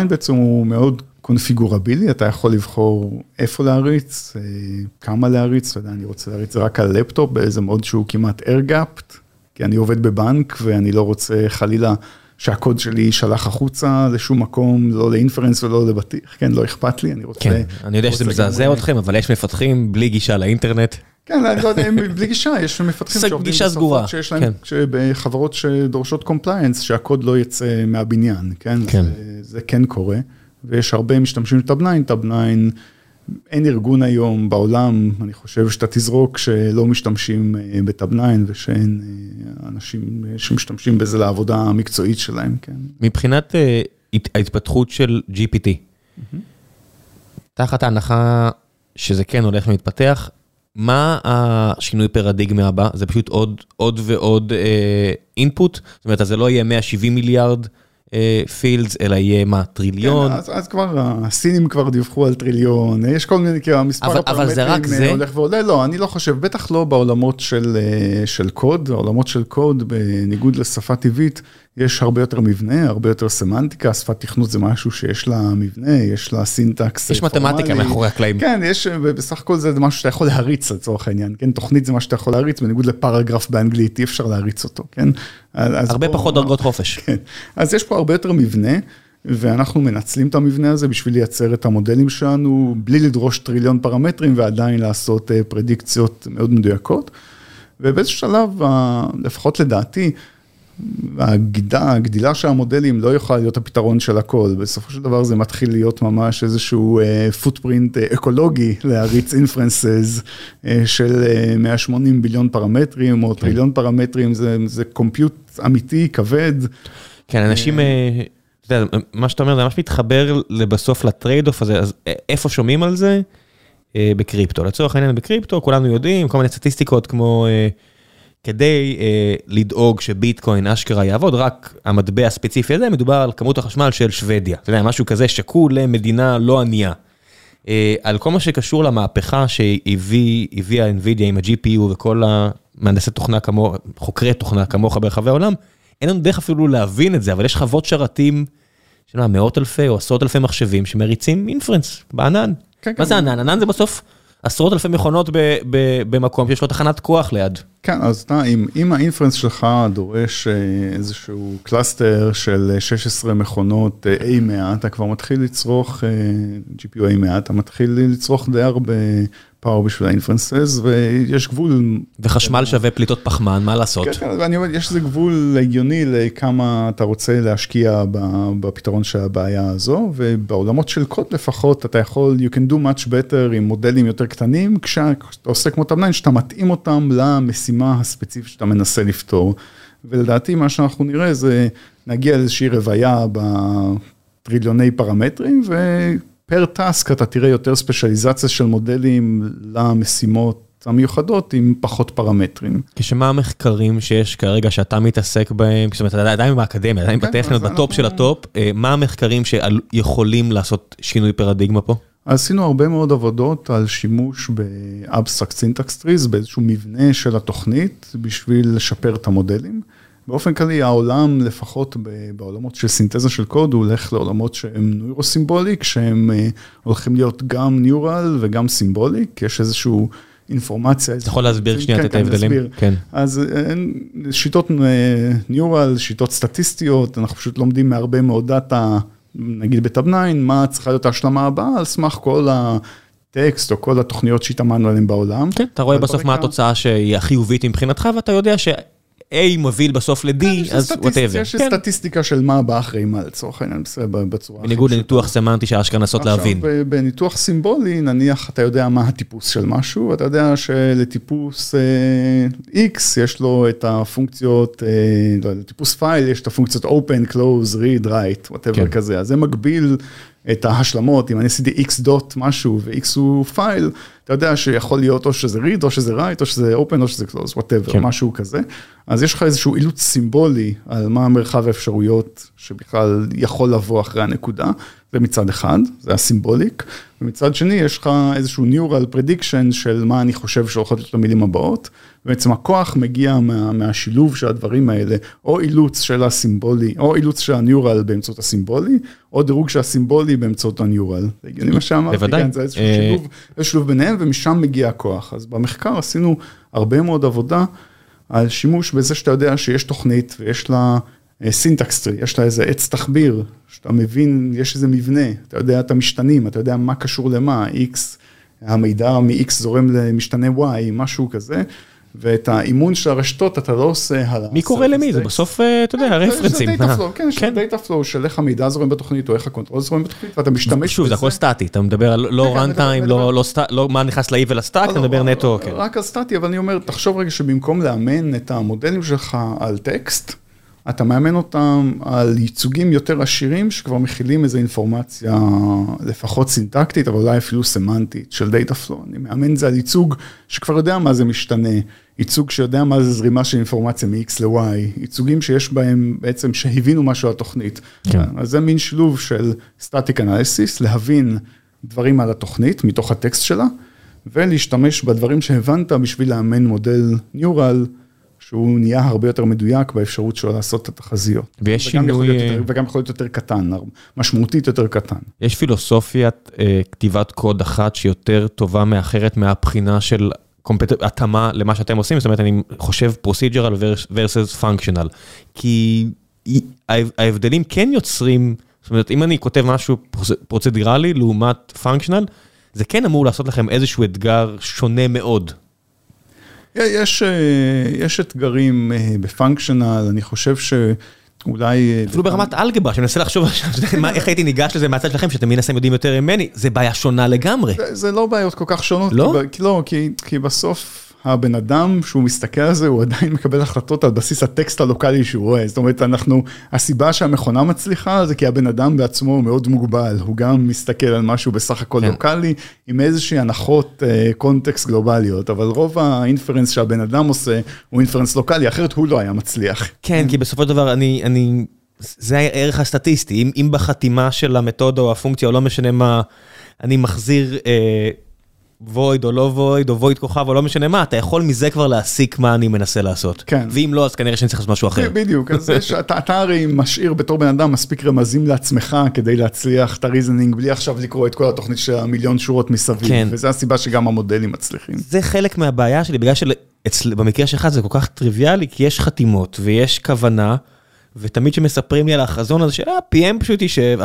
S2: בעצם הוא מאוד קונפיגורבילי, אתה יכול לבחור איפה להריץ, כמה להריץ, אני רוצה להריץ רק על לפטופ באיזה מוד שהוא כמעט air gapped. כי אני עובד בבנק ואני לא רוצה חלילה שהקוד שלי יישלח החוצה לשום מקום, לא ל-inference ולא לבטיח, כן, לא אכפת לי, אני רוצה...
S3: כן, אני יודע שזה מזעזע אתכם, אבל יש מפתחים בלי גישה לאינטרנט.
S2: כן, לא יודע, בלי גישה, יש מפתחים
S3: שעובדים בשפות
S2: שיש להם, בחברות שדורשות compliance, שהקוד לא יצא מהבניין, כן? זה כן קורה, ויש הרבה משתמשים ב-Tab 9, Tab 9 אין ארגון היום בעולם, אני חושב שאתה תזרוק שלא משתמשים אה, ב-Tab 9 ושאין אה, אנשים שמשתמשים בזה לעבודה המקצועית שלהם, כן.
S3: מבחינת ההתפתחות של GPT, תחת ההנחה שזה כן הולך ומתפתח, מה השינוי פרדיגמה הבא? זה פשוט עוד, עוד ועוד אינפוט? זאת אומרת, אז זה לא יהיה 170 מיליארד פילדס, אלא יהיה מה, טריליון?
S2: כן, אז, אז כבר הסינים כבר דיווחו על טריליון, יש כל מיני, כאילו המספר
S3: אבל, אבל זה רק זה?
S2: הולך ועולה, לא, אני לא חושב, בטח לא בעולמות של, של קוד, העולמות של קוד, בניגוד לשפה טבעית, יש הרבה יותר מבנה, הרבה יותר סמנטיקה, שפת תכנות זה משהו שיש לה מבנה, יש לה סינטקס
S3: יש פורמלי. מתמטיקה מאחורי הקלעים.
S2: כן, יש, בסך הכל זה משהו שאתה יכול להריץ לצורך העניין, כן, תוכנית זה מה שאתה יכול להריץ, בניגוד לפרגרף באנגלית, אי אפשר להריץ אותו, כן.
S3: הרבה פה, פחות דרגות חופש. *laughs*
S2: כן, אז יש פה הרבה יותר מבנה, ואנחנו מנצלים את המבנה הזה בשביל לייצר את המודלים שלנו, בלי לדרוש טריליון פרמטרים ועדיין לעשות פרדיקציות מאוד מדויקות. ובאיזשהו שלב, לפחות לדעתי, הגדילה, הגדילה של המודלים לא יכולה להיות הפתרון של הכל, בסופו של דבר זה מתחיל להיות ממש איזשהו footprint uh, אקולוגי להריץ inferences uh, של uh, 180 billion פרמטרים או כן. טריליון פרמטרים, זה, זה compute אמיתי, כבד.
S3: כן, אנשים, אתה יודע, מה שאתה אומר זה ממש מתחבר לבסוף ל-trade off הזה, אז איפה שומעים על זה? בקריפטו, לצורך העניין בקריפטו, כולנו יודעים, כל מיני סטטיסטיקות כמו... כדי אה, לדאוג שביטקוין אשכרה יעבוד, רק המטבע הספציפי הזה, מדובר על כמות החשמל של שוודיה. אתה יודע, משהו כזה שקול למדינה לא ענייה. אה, על כל מה שקשור למהפכה שהביאה NVIDIA עם ה-GPU וכל המהנדסי תוכנה כמו, חוקרי תוכנה כמוך ברחבי העולם, אין לנו דרך אפילו להבין את זה, אבל יש חוות שרתים של מה, מאות אלפי או עשרות אלפי מחשבים שמריצים inference בענן. כן, מה כן. זה ענן? ענן זה בסוף עשרות אלפי מכונות במקום שיש לו תחנת כוח ליד.
S2: כן, אז אתה, אם, אם ה-inference שלך דורש אה, איזשהו cluster של 16 מכונות אה, A100, אתה כבר מתחיל לצרוך אה, GPU A100, אתה מתחיל לצרוך די הרבה power בשביל ה-inferences, ויש גבול.
S3: וחשמל שווה פליטות פחמן, מה לעשות?
S2: כן, כן, ואני אומר, יש איזה גבול הגיוני לכמה אתה רוצה להשקיע בפתרון של הבעיה הזו, ובעולמות של קוד לפחות, אתה יכול, you can do much better עם מודלים יותר קטנים, כשאתה עושה כמו טבליין, שאתה מתאים אותם למשימה הספציפית שאתה מנסה לפתור. ולדעתי מה שאנחנו נראה זה, נגיע לאיזושהי רוויה בטריליוני פרמטרים, ו... פר טאסק אתה תראה יותר ספיישליזציה של מודלים למשימות המיוחדות עם פחות פרמטרים.
S3: כשמה המחקרים שיש כרגע שאתה מתעסק בהם, זאת אומרת, אתה עדיין באקדמיה, עדיין כן, בטכניות, בטופ של הטופ, אה, מה המחקרים שיכולים לעשות שינוי פרדיגמה פה?
S2: עשינו הרבה מאוד עבודות על שימוש ב-Abstract Syntax Trees, באיזשהו מבנה של התוכנית, בשביל לשפר את המודלים. באופן כללי העולם, לפחות בעולמות של סינתזה של קוד, הוא הולך לעולמות שהם neuro-symbolic, שהם אה, הולכים להיות גם neural וגם symbolic, יש איזשהו אינפורמציה.
S3: אתה יכול להסביר שנייה כן, את ההבדלים?
S2: כן. אז אה, שיטות ניורל, שיטות סטטיסטיות, אנחנו פשוט לומדים מהרבה מאוד דאטה, נגיד בטאב 9, מה צריכה להיות ההשלמה הבאה, על סמך כל ה... טקסט או כל התוכניות שהתאמנו עליהן בעולם.
S3: כן, אתה רואה בסוף מה התוצאה שהיא החיובית מבחינתך ואתה יודע ש... A מוביל בסוף ל-D, כן, אז whatever.
S2: יש כן. סטטיסטיקה של מה בא אחרי מה לצורך העניין, בצורה
S3: הכי בניגוד לניתוח סמנטי שאשכרה לנסות להבין.
S2: עכשיו, בניתוח סימבולי, נניח אתה יודע מה הטיפוס של משהו, ואתה יודע שלטיפוס uh, X יש לו את הפונקציות, לא, לטיפוס פייל יש את הפונקציות open, close, read, write, whatever כן. כזה, אז זה מגביל את ההשלמות, אם אני עשיתי x דוט משהו ו-x הוא פייל, אתה יודע שיכול להיות או שזה read או שזה write או שזה open או שזה close, whatever, כן. משהו כזה. אז יש לך איזשהו אילוץ סימבולי על מה מרחב האפשרויות שבכלל יכול לבוא אחרי הנקודה, זה מצד אחד, זה הסימבוליק, ומצד שני יש לך איזשהו Neural Prediction של מה אני חושב שהולכות להיות המילים הבאות, בעצם הכוח מגיע מה, מהשילוב של הדברים האלה, או אילוץ של הסימבולי, או אילוץ של הניורל באמצעות הסימבולי, או דירוג של הסימבולי באמצעות הניורל. זה הגיוני מה שאמרתי, בוודאי. כן, זה איזשהו אה, שילוב, שילוב ביניהם, ומשם מגיע הכוח. אז במחקר עשינו הרבה מאוד עבודה על שימוש בזה שאתה יודע שיש תוכנית ויש לה syntax tree, יש לה איזה עץ תחביר, שאתה מבין, יש איזה מבנה, אתה יודע את המשתנים, אתה יודע מה קשור למה, X, המידע מ-X זורם למשתנה Y, משהו כזה. ואת האימון של הרשתות אתה לא עושה על
S3: מי קורא למי? זה בסוף, אתה יודע, הרפרנסים.
S2: כן, יש data flow של איך המידע זורם בתוכנית, או איך הקונטרול זורם בתוכנית, ואתה משתמש בזה.
S3: שוב, זה הכל סטטי, אתה מדבר על לא runtime, לא מה נכנס ל-heap ול-stack, אתה מדבר נטו.
S2: רק על סטטי, אבל אני אומר, תחשוב רגע שבמקום לאמן את המודלים שלך על טקסט, אתה מאמן אותם על ייצוגים יותר עשירים שכבר מכילים איזו אינפורמציה לפחות סינטקטית, אבל אולי אפילו סמנטית של דאטה פלואו. אני מאמן את זה על ייצוג שכבר יודע מה זה משתנה, ייצוג שיודע מה זה זרימה של אינפורמציה מ-X ל-Y, ייצוגים שיש בהם בעצם שהבינו משהו על התוכנית. כן. אז זה מין שילוב של Static Analysis, להבין דברים על התוכנית מתוך הטקסט שלה, ולהשתמש בדברים שהבנת בשביל לאמן מודל Neural. שהוא נהיה הרבה יותר מדויק באפשרות שלו לעשות את התחזיות.
S3: ויש שינוי...
S2: וגם יכול להיות יותר קטן, משמעותית יותר קטן.
S3: יש פילוסופיית אה, כתיבת קוד אחת שיותר טובה מאחרת מהבחינה של התאמה למה שאתם עושים, זאת אומרת, אני חושב procedural versus functional, כי ההבדלים כן יוצרים, זאת אומרת, אם אני כותב משהו פרוצדורלי לעומת functional, זה כן אמור לעשות לכם איזשהו אתגר שונה מאוד.
S2: יש, אה, יש אתגרים אה, בפונקשיונל, אני חושב שאולי...
S3: אה, אפילו ברמת אלגברה, שאני מנסה לחשוב עכשיו, *laughs* איך הייתי ניגש לזה מהצד שלכם, שאתם מן הסתם יודעים יותר ממני, זה בעיה שונה לגמרי.
S2: זה, לא בעיות כל כך שונות.
S3: לא?
S2: לא, כי בסוף... הבן אדם שהוא מסתכל על זה הוא עדיין מקבל החלטות על בסיס הטקסט הלוקאלי שהוא רואה, זאת אומרת אנחנו, הסיבה שהמכונה מצליחה זה כי הבן אדם בעצמו מאוד מוגבל, הוא גם מסתכל על משהו בסך הכל כן. לוקאלי עם איזושהי הנחות אה, context גלובליות, אבל רוב ה-inference שהבן אדם עושה הוא inference לוקאלי, אחרת הוא לא היה מצליח.
S3: כן, כי בסופו של דבר אני, אני, זה הערך הסטטיסטי, אם, אם בחתימה של המתודה או הפונקציה או לא משנה מה, אני מחזיר... אה, void או לא void, או void כוכב, או לא משנה מה, אתה יכול מזה כבר להסיק מה אני מנסה לעשות.
S2: כן.
S3: ואם לא, אז כנראה שאני צריך לעשות משהו אחר.
S2: בדיוק, אז אתה, אתה הרי משאיר בתור בן אדם מספיק רמזים לעצמך כדי להצליח את ה-reasoning, בלי עכשיו לקרוא את כל התוכנית של המיליון שורות מסביב. כן. וזו הסיבה שגם המודלים מצליחים.
S3: זה חלק מהבעיה שלי, בגלל שבמקרה שלך זה כל כך טריוויאלי, כי יש חתימות ויש כוונה. ותמיד שמספרים לי על החזון הזה של ה-PM פשוט יישב,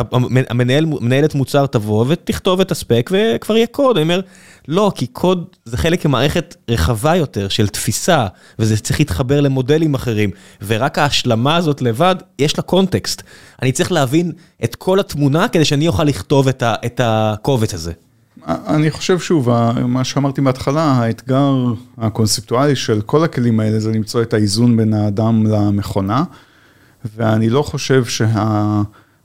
S3: המנהלת מוצר תבוא ותכתוב את הספק וכבר יהיה קוד. אני אומר, לא, כי קוד זה חלק ממערכת רחבה יותר של תפיסה, וזה צריך להתחבר למודלים אחרים, ורק ההשלמה הזאת לבד, יש לה קונטקסט. אני צריך להבין את כל התמונה כדי שאני אוכל לכתוב את הקובץ הזה.
S2: אני חושב שוב, מה שאמרתי בהתחלה, האתגר הקונספטואלי של כל הכלים האלה זה למצוא את האיזון בין האדם למכונה. ואני לא חושב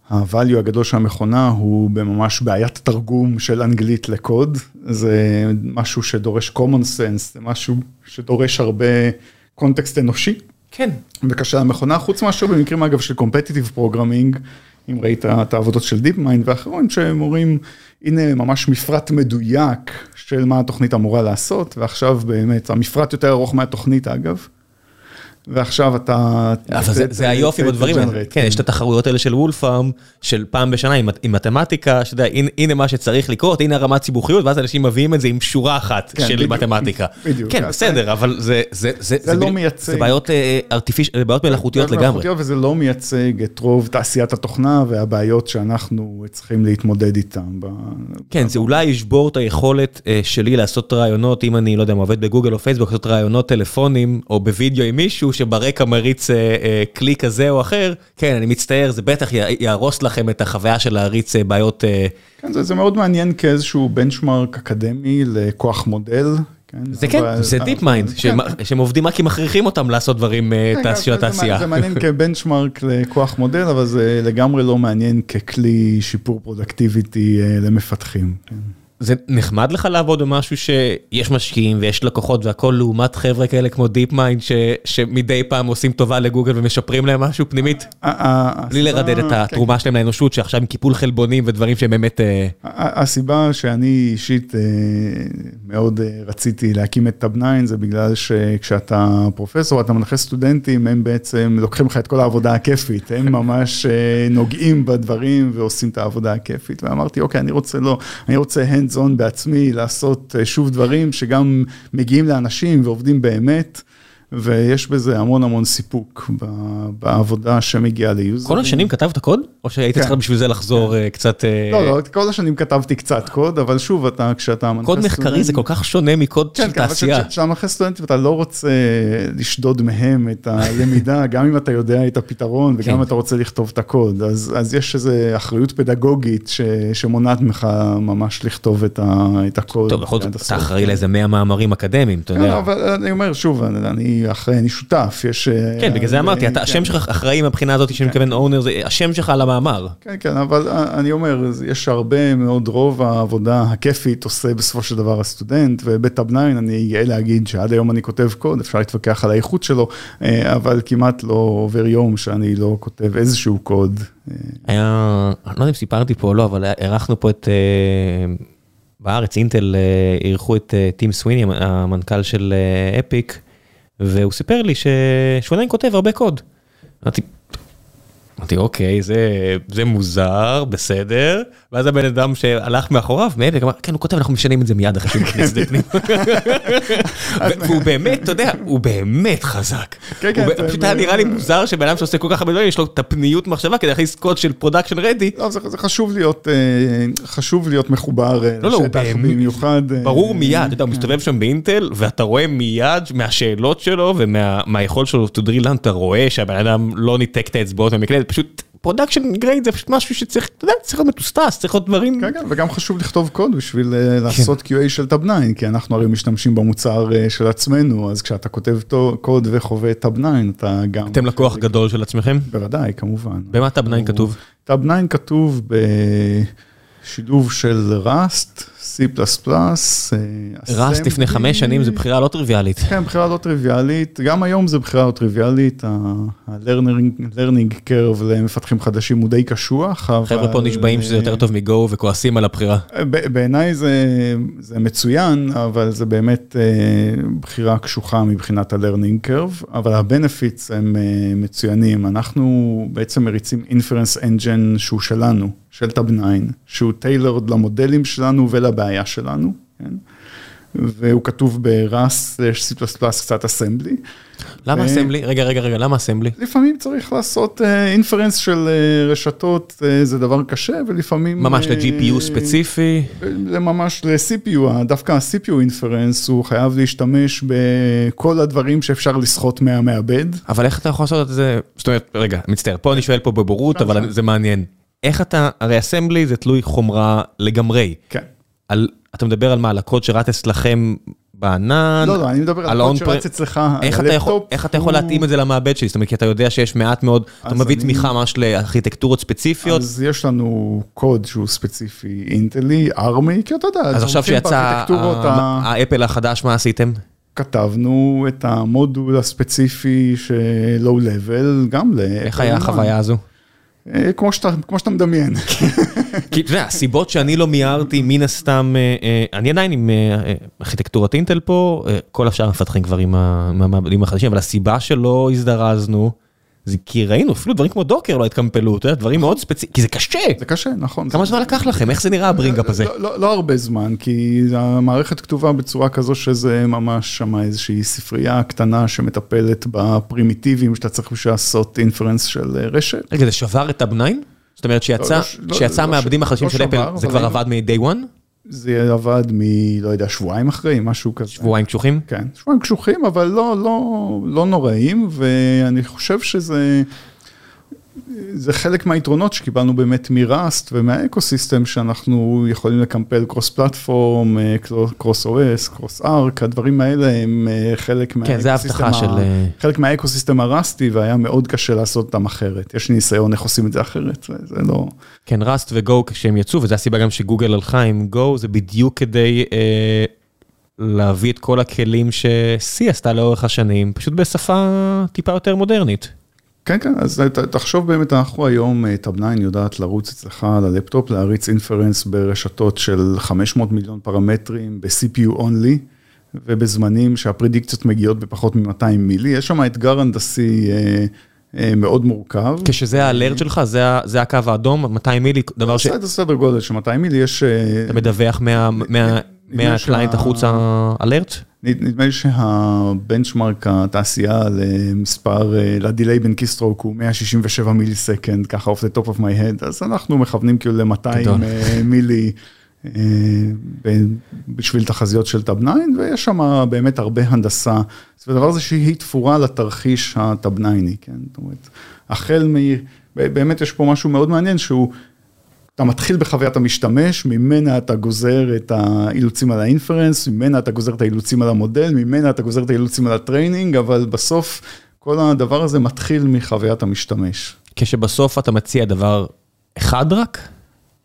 S2: שה-value הגדול של המכונה הוא בממש בעיית תרגום של אנגלית לקוד, זה משהו שדורש common sense, זה משהו שדורש הרבה קונטקסט אנושי.
S3: כן.
S2: וקשה למכונה, חוץ מאשר במקרים אגב של competitive programming, אם ראית את העבודות של DeepMind ואחרון, שהם אומרים, הנה ממש מפרט מדויק של מה התוכנית אמורה לעשות, ועכשיו באמת, המפרט יותר ארוך מהתוכנית אגב. ועכשיו אתה...
S3: אבל זה היופי בדברים האלה, כן, יש את התחרויות האלה של וולפארם, של פעם בשנה עם מתמטיקה, שאתה יודע, הנה מה שצריך לקרות, הנה הרמת סיבוכיות, ואז אנשים מביאים את זה עם שורה אחת כן, של מתמטיקה. בדיוק. כן, בסדר, אבל זה...
S2: זה לא מייצג.
S3: זה בעיות מלאכותיות לגמרי.
S2: וזה לא מייצג את רוב תעשיית התוכנה והבעיות שאנחנו צריכים להתמודד איתן.
S3: כן, זה אולי ישבור את היכולת אה, שלי לעשות ראיונות, אם אני, לא יודע, עובד בגוגל או פייסבוק, לעשות ראיונות טלפונים או בווידאו עם מישהו, שברקע מריץ אה, אה, כלי כזה או אחר, כן, אני מצטער, זה בטח יהרוס לכם את החוויה של להריץ אה, בעיות.
S2: כן, זה, זה מאוד מעניין כאיזשהו benchmark אקדמי לכוח מודל.
S3: כן, זה כן, זה DeepMind, כן. שהם עובדים רק כי מכריחים אותם לעשות דברים כן, של התעשייה.
S2: זה מעניין *laughs* כ-benchmark לכוח מודל, אבל זה לגמרי לא מעניין ככלי שיפור פרודקטיביטי למפתחים. כן.
S3: זה נחמד לך לעבוד במשהו שיש משקיעים ויש לקוחות והכל לעומת חבר'ה כאלה כמו DeepMind שמדי פעם עושים טובה לגוגל ומשפרים להם משהו פנימית? בלי לרדד את כן. התרומה שלהם לאנושות שעכשיו עם קיפול חלבונים ודברים שהם באמת... אה,
S2: הסיבה שאני אישית אה, מאוד אה, רציתי להקים את טאב 9 זה בגלל שכשאתה פרופסור אתה מנחה סטודנטים הם בעצם לוקחים לך את כל העבודה הכיפית הם ממש נוגעים בדברים ועושים את העבודה הכיפית ואמרתי אוקיי אני רוצה לא אני רוצה hands on בעצמי, לעשות אה, שוב דברים שגם מגיעים לאנשים ועובדים באמת. ויש בזה המון המון סיפוק בעבודה שמגיעה ליוזרים.
S3: כל השנים כתבת קוד? או שהיית כן. צריך בשביל זה לחזור כן. קצת...
S2: לא, לא, כל השנים כתבתי קצת קוד, אבל שוב, אתה, כשאתה
S3: מנחה סטודנט... קוד מחקרי זה כל כך שונה מקוד
S2: כן,
S3: של כן, תעשייה.
S2: כן, כשאתה מנחה סטודנטים אתה לא רוצה לשדוד מהם את הלמידה, *laughs* גם אם אתה יודע את הפתרון וגם אם אתה רוצה לכתוב את הקוד. אז יש איזו אחריות פדגוגית שמונעת ממך ממש לכתוב את הקוד.
S3: טוב, בכל זאת, אתה אחראי לאיזה 100 מאמרים אקדמיים, אתה יודע.
S2: כן, אבל אני אומר, שוב, אני אחראי, אני שותף, יש...
S3: כן, בגלל זה אמרתי, השם שלך אחראי מהבחינה הזאת שאני מתכוון אונר, זה השם שלך על המאמר.
S2: כן, כן, אבל אני אומר, יש הרבה מאוד, רוב העבודה הכיפית עושה בסופו של דבר הסטודנט, ובטאב 9 אני גאה להגיד שעד היום אני כותב קוד, אפשר להתווכח על האיכות שלו, אבל כמעט לא עובר יום שאני לא כותב איזשהו קוד.
S3: היה, אני לא יודע אם סיפרתי פה או לא, אבל אירחנו פה את... בארץ אינטל אירחו את טים סוויני, המנכ"ל של אפיק, והוא סיפר לי שהוא עדיין כותב הרבה קוד. אמרתי, אמרתי אוקיי זה זה מוזר בסדר ואז הבן אדם שהלך מאחוריו מאפק אמר כן הוא כותב אנחנו משנים את זה מיד אחרי שהוא נכנס לפנים. והוא באמת אתה יודע הוא באמת חזק. פשוט היה נראה לי מוזר שבן אדם שעושה כל כך הרבה דברים יש לו את הפניות מחשבה כדי להכניס קוד של production ready.
S2: זה חשוב להיות חשוב להיות מחובר לשטח במיוחד.
S3: ברור מיד אתה מסתובב שם באינטל ואתה רואה מיד מהשאלות שלו ומהיכולת שלו to drill down אתה רואה שהבן אדם לא ניתק את האצבעות מהמקלדת. פשוט production grade זה פשוט משהו שצריך, אתה יודע, צריך להיות מטוסטס, צריך להיות דברים.
S2: כן, כן, וגם חשוב לכתוב קוד בשביל לעשות QA של Tab 9, כי אנחנו הרי משתמשים במוצר של עצמנו, אז כשאתה כותב קוד וחווה Tab 9, אתה גם...
S3: אתם לקוח גדול של עצמכם?
S2: בוודאי, כמובן.
S3: במה Tab 9 כתוב?
S2: Tab 9 כתוב בשילוב של ראסט. C++,
S3: רסט לפני חמש שנים זה בחירה לא טריוויאלית.
S2: כן, בחירה לא טריוויאלית, גם היום זה בחירה לא טריוויאלית, ה-learning curve למפתחים חדשים הוא די קשוח.
S3: חבר'ה פה נשבעים שזה יותר טוב מגו וכועסים על הבחירה.
S2: בעיניי זה מצוין, אבל זה באמת בחירה קשוחה מבחינת ה-learning curve, אבל ה-benefits הם מצוינים, אנחנו בעצם מריצים inference engine שהוא שלנו, של טאב 9, שהוא tailored למודלים שלנו ולבעיה. הבעיה שלנו, כן? והוא כתוב ב-RAS, C++ קצת אסמבלי.
S3: למה אסמבלי? רגע, רגע, רגע, למה אסמבלי?
S2: לפעמים צריך לעשות אינפרנס של רשתות, זה דבר קשה, ולפעמים...
S3: ממש ל-GPU ספציפי?
S2: זה ממש ל-CPU, דווקא ה-CPU אינפרנס, הוא חייב להשתמש בכל הדברים שאפשר לסחוט מהמעבד. אבל
S3: איך אתה יכול לעשות את זה? זאת אומרת, רגע, מצטער, פה אני שואל פה בבורות, אבל זה מעניין. איך אתה, הרי אסמבלי זה תלוי חומרה לגמרי.
S2: כן.
S3: על, אתה מדבר על מה, על הקוד שרץ אצלכם בענן?
S2: לא, לא, אני מדבר על קוד שרץ אצלך,
S3: איך אתה יכול, איך אתה יכול להתאים את זה למעבד שלי? זאת אומרת, כי אתה יודע שיש מעט מאוד, אתה מביא תמיכה ממש לארכיטקטורות ספציפיות.
S2: אז יש לנו קוד שהוא ספציפי אינטלי, ארמי, כי אתה יודע,
S3: אז עכשיו שיצא האפל החדש, מה עשיתם?
S2: כתבנו את המודול הספציפי של לואו לבל, גם ל...
S3: איך היה החוויה הזו?
S2: כמו שאתה, כמו שאתה מדמיין. *laughs*
S3: כי אתה יודע, הסיבות שאני לא מיהרתי מן הסתם, אני עדיין עם ארכיטקטורת אינטל פה, כל השאר מפתחים כבר עם המעבדים החדשים, אבל הסיבה שלא הזדרזנו, זה כי ראינו אפילו דברים כמו Docker לא התקמפלו, אתה יודע, דברים מאוד ספציפיים, כי זה קשה.
S2: זה קשה, נכון.
S3: כמה זמן לקח לכם? איך זה נראה ה bring-up הזה?
S2: לא הרבה זמן, כי המערכת כתובה בצורה כזו שזה ממש שם איזושהי ספרייה קטנה שמטפלת בפרימיטיבים שאתה צריך בשביל לעשות inference של רשת.
S3: רגע, זה שבר את 9? זאת אומרת שיצא מהעבדים החדשים של אפל, זה כבר עבד מ-day one?
S2: זה עבד מ... לא יודע, שבועיים אחרי, משהו כזה.
S3: שבועיים קשוחים?
S2: כן, שבועיים קשוחים, אבל לא, לא, לא נוראים, ואני חושב שזה... זה חלק מהיתרונות שקיבלנו באמת מראסט ומהאקוסיסטם שאנחנו יכולים לקמפל קרוס פלטפורם, קרוס אוס, קרוס ארק, הדברים האלה הם חלק
S3: כן, זה ההבטחה של...
S2: חלק מהאקוסיסטם הראסטי והיה מאוד קשה לעשות אותם אחרת. יש לי ניסיון איך עושים את זה אחרת, זה לא...
S3: כן, Rust ו Go כשהם יצאו, וזו הסיבה גם שגוגל הלכה עם Go, זה בדיוק כדי... אה, להביא את כל הכלים ש-C עשתה לאורך השנים, פשוט בשפה טיפה יותר מודרנית.
S2: כן, כן, אז תחשוב באמת, אנחנו היום, Tabnine יודעת לרוץ אצלך על הלפטופ, להריץ inference ברשתות של 500 מיליון פרמטרים, ב-CPU only, ובזמנים שהפרדיקציות מגיעות בפחות מ-200 מילי, יש שם אתגר הנדסי מאוד מורכב.
S3: כשזה ה alert שלך, זה הקו האדום, 200 מילי, דבר ש...
S2: זה סדר גודל של 200 מילי, יש...
S3: אתה מדווח מה...
S1: מהקליינט החוצה alert?
S2: נדמה לי שה benchmark התעשייה למספר, ל delay בין keystroke הוא 167 מילי סקנד, ככה off the top of my head, אז אנחנו מכוונים כאילו ל-200 מילי בשביל תחזיות של Tabnine, ויש שם באמת הרבה הנדסה, זה דבר הזה שהיא תפורה לתרחיש ה Tabnine, כן, זאת אומרת, החל מ... באמת יש פה משהו מאוד מעניין שהוא... אתה מתחיל בחוויית המשתמש, ממנה אתה גוזר את האילוצים על ה inference, ממנה אתה גוזר את האילוצים על המודל, ממנה אתה גוזר את האילוצים על ה training, אבל בסוף כל הדבר הזה מתחיל מחוויית המשתמש.
S1: כשבסוף אתה מציע דבר אחד רק?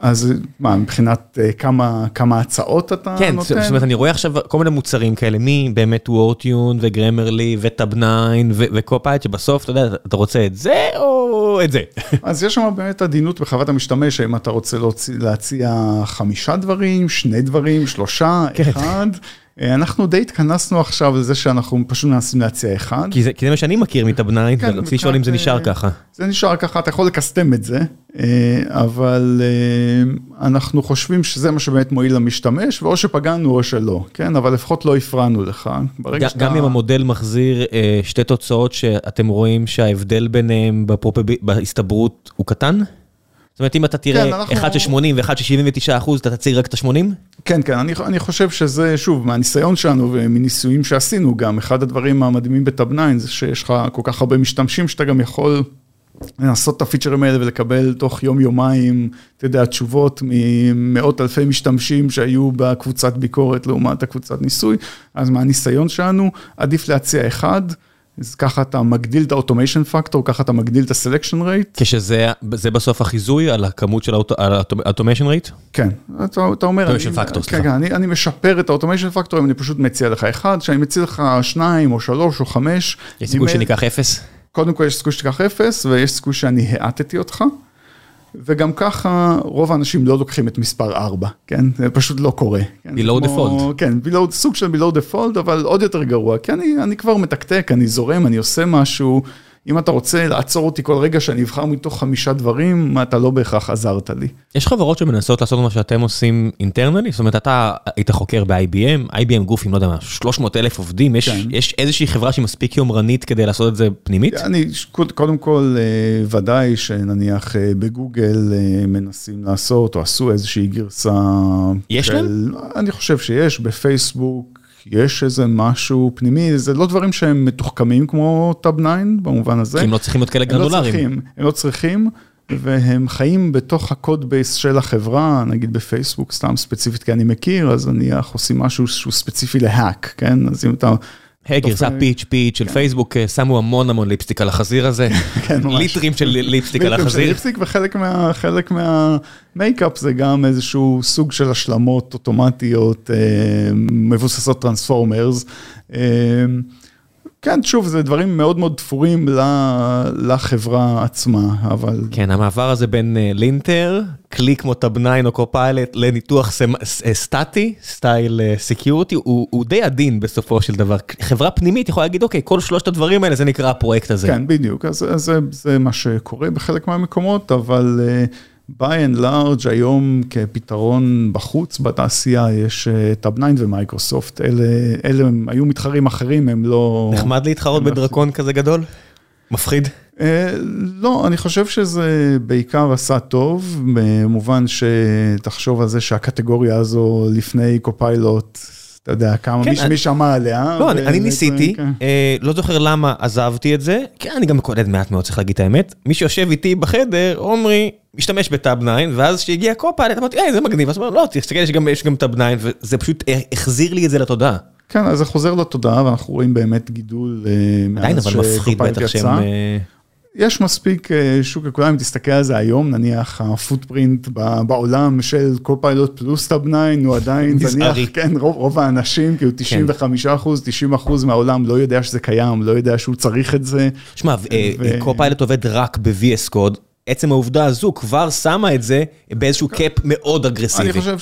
S2: אז מה, מבחינת כמה, כמה הצעות אתה
S1: כן, נותן? כן, זאת אומרת, אני רואה עכשיו כל מיני מוצרים כאלה, מי באמת וורטיון וגרמרלי וטאב 9 וקופייט, שבסוף, אתה יודע, אתה רוצה את זה או את זה? *laughs*
S2: אז יש שם באמת עדינות בחוות המשתמש, האם אתה רוצה להציע, להציע חמישה דברים, שני דברים, שלושה, כן. אחד. אנחנו די התכנסנו עכשיו לזה שאנחנו פשוט מנסים להציע אחד.
S1: כי זה, כי זה מה שאני מכיר מטאב 9, ורציתי לשאול אם זה נשאר ככה.
S2: זה נשאר ככה, אתה יכול לקסטם את זה, אבל אנחנו חושבים שזה מה שבאמת מועיל למשתמש, ואו שפגענו או שלא, כן? אבל לפחות לא הפרענו לך.
S1: גם שאתה... אם המודל מחזיר שתי תוצאות שאתם רואים שההבדל ביניהם בהסתברות הוא קטן? אומרת, אם אתה תראה כן, אנחנו... אחד של 80 ואחד של 79 אחוז, אתה תציג רק את ה-80?
S2: כן, כן, אני, אני חושב שזה, שוב, מהניסיון שלנו ומניסויים שעשינו גם, אחד הדברים המדהימים בטאב 9 זה שיש לך כל כך הרבה משתמשים שאתה גם יכול לנסות את הפיצ'רים האלה ולקבל תוך יום-יומיים, אתה יודע, תשובות ממאות אלפי משתמשים שהיו בקבוצת ביקורת לעומת הקבוצת ניסוי, אז מהניסיון שלנו, עדיף להציע אחד. אז ככה אתה מגדיל את ה automation factor, ככה אתה מגדיל את ה selection rate.
S1: כשזה בסוף החיזוי על הכמות של ה automation rate?
S2: כן, אתה, אתה אומר,
S1: automation factor,
S2: סליחה. כן, כן, אני, אני משפר את פקטור, אם אני פשוט מציע לך אחד, כשאני מציע לך שניים או שלוש או חמש.
S1: יש סיכוי שניקח אפס?
S2: קודם כל יש סיכוי שתיקח אפס, ויש סיכוי שאני האטתי אותך. וגם ככה רוב האנשים לא לוקחים את מספר 4, כן? זה פשוט לא קורה.
S1: below default.
S2: כן, below, סוג של below default, אבל עוד יותר גרוע, כי אני, אני כבר מתקתק, אני זורם, אני עושה משהו. אם אתה רוצה לעצור אותי כל רגע שאני אבחר מתוך חמישה דברים, מה אתה לא בהכרח עזרת לי.
S1: יש חברות שמנסות לעשות מה שאתם עושים אינטרנלי? זאת אומרת, אתה היית חוקר ב-IBM, IBM גוף עם, לא יודע מה, 300 אלף עובדים, יש, כן. יש איזושהי חברה שהיא מספיק יומרנית כדי לעשות את זה פנימית?
S2: אני, קודם כל, אה, ודאי שנניח אה, בגוגל אה, מנסים לעשות, או עשו איזושהי גרסה.
S1: יש של, להם?
S2: אני חושב שיש, בפייסבוק. יש איזה משהו פנימי, זה לא דברים שהם מתוחכמים כמו Tabnine במובן הזה.
S1: כי הם לא צריכים להיות כאלה גרנולריים.
S2: הם לא צריכים, הם לא צריכים, והם חיים בתוך ה code base של החברה, נגיד בפייסבוק, סתם ספציפית כי אני מכיר, אז נניח עושים משהו שהוא ספציפי ל Hack, כן? אז אם אתה...
S1: היי, גרסה פיץ' פיץ' של פייסבוק, אה, שמו המון המון lipstick על החזיר הזה. *laughs* כן, ממש. ליטרים של lipstick על החזיר.
S2: lipstick וחלק מהמייקאפ זה גם איזשהו סוג של השלמות אוטומטיות אה, מבוססות transformers. אה, כן, שוב, זה דברים מאוד מאוד תפורים לחברה עצמה, אבל...
S1: כן, המעבר הזה בין linter, כלי כמו Tabnine או Copilot, לניתוח סטטי, סטייל security, הוא די עדין בסופו של דבר. חברה פנימית יכולה להגיד, אוקיי, כל שלושת הדברים האלה, זה נקרא הפרויקט הזה.
S2: כן, בדיוק, אז זה, זה מה שקורה בחלק מהמקומות, אבל... by and large היום כפתרון בחוץ בתעשייה יש Tabnine ו Microsoft, אלה, אלה הם היו מתחרים אחרים, הם לא...
S1: נחמד להתחרות לא בדרקון כזה גדול? מפחיד?
S2: לא, אני חושב שזה בעיקר עשה טוב, במובן שתחשוב על זה שהקטגוריה הזו לפני Copilot, אתה יודע, כמה כן, מי שמע עליה.
S1: לא, אני ניסיתי, כן. לא זוכר למה עזבתי את זה, כי אני גם מקודד מעט מאוד, צריך להגיד את האמת. מי שיושב איתי בחדר, עומרי, משתמש בטאב 9, ואז כשהגיע קופיילוט, אמרתי, היי, זה מגניב, אז אומר, לא, תסתכל, יש גם טאב 9, וזה פשוט החזיר לי את זה לתודעה.
S2: כן, אז זה חוזר לתודעה, ואנחנו רואים באמת גידול
S1: מאז שקופיילוט יצא.
S2: יש מספיק שוק לכולם, אם תסתכל על זה היום, נניח הפוטפרינט בעולם של Copilot פלוס Tabnine, הוא עדיין, *laughs* נניח, כן, רוב, רוב האנשים, כאילו 95 אחוז, 90 אחוז מהעולם לא יודע שזה קיים, לא יודע שהוא צריך את זה.
S1: שמע, Copilot עובד רק ב- VS Code. עצם העובדה הזו כבר שמה את זה באיזשהו cap מאוד אגרסיבי.
S2: אני חושב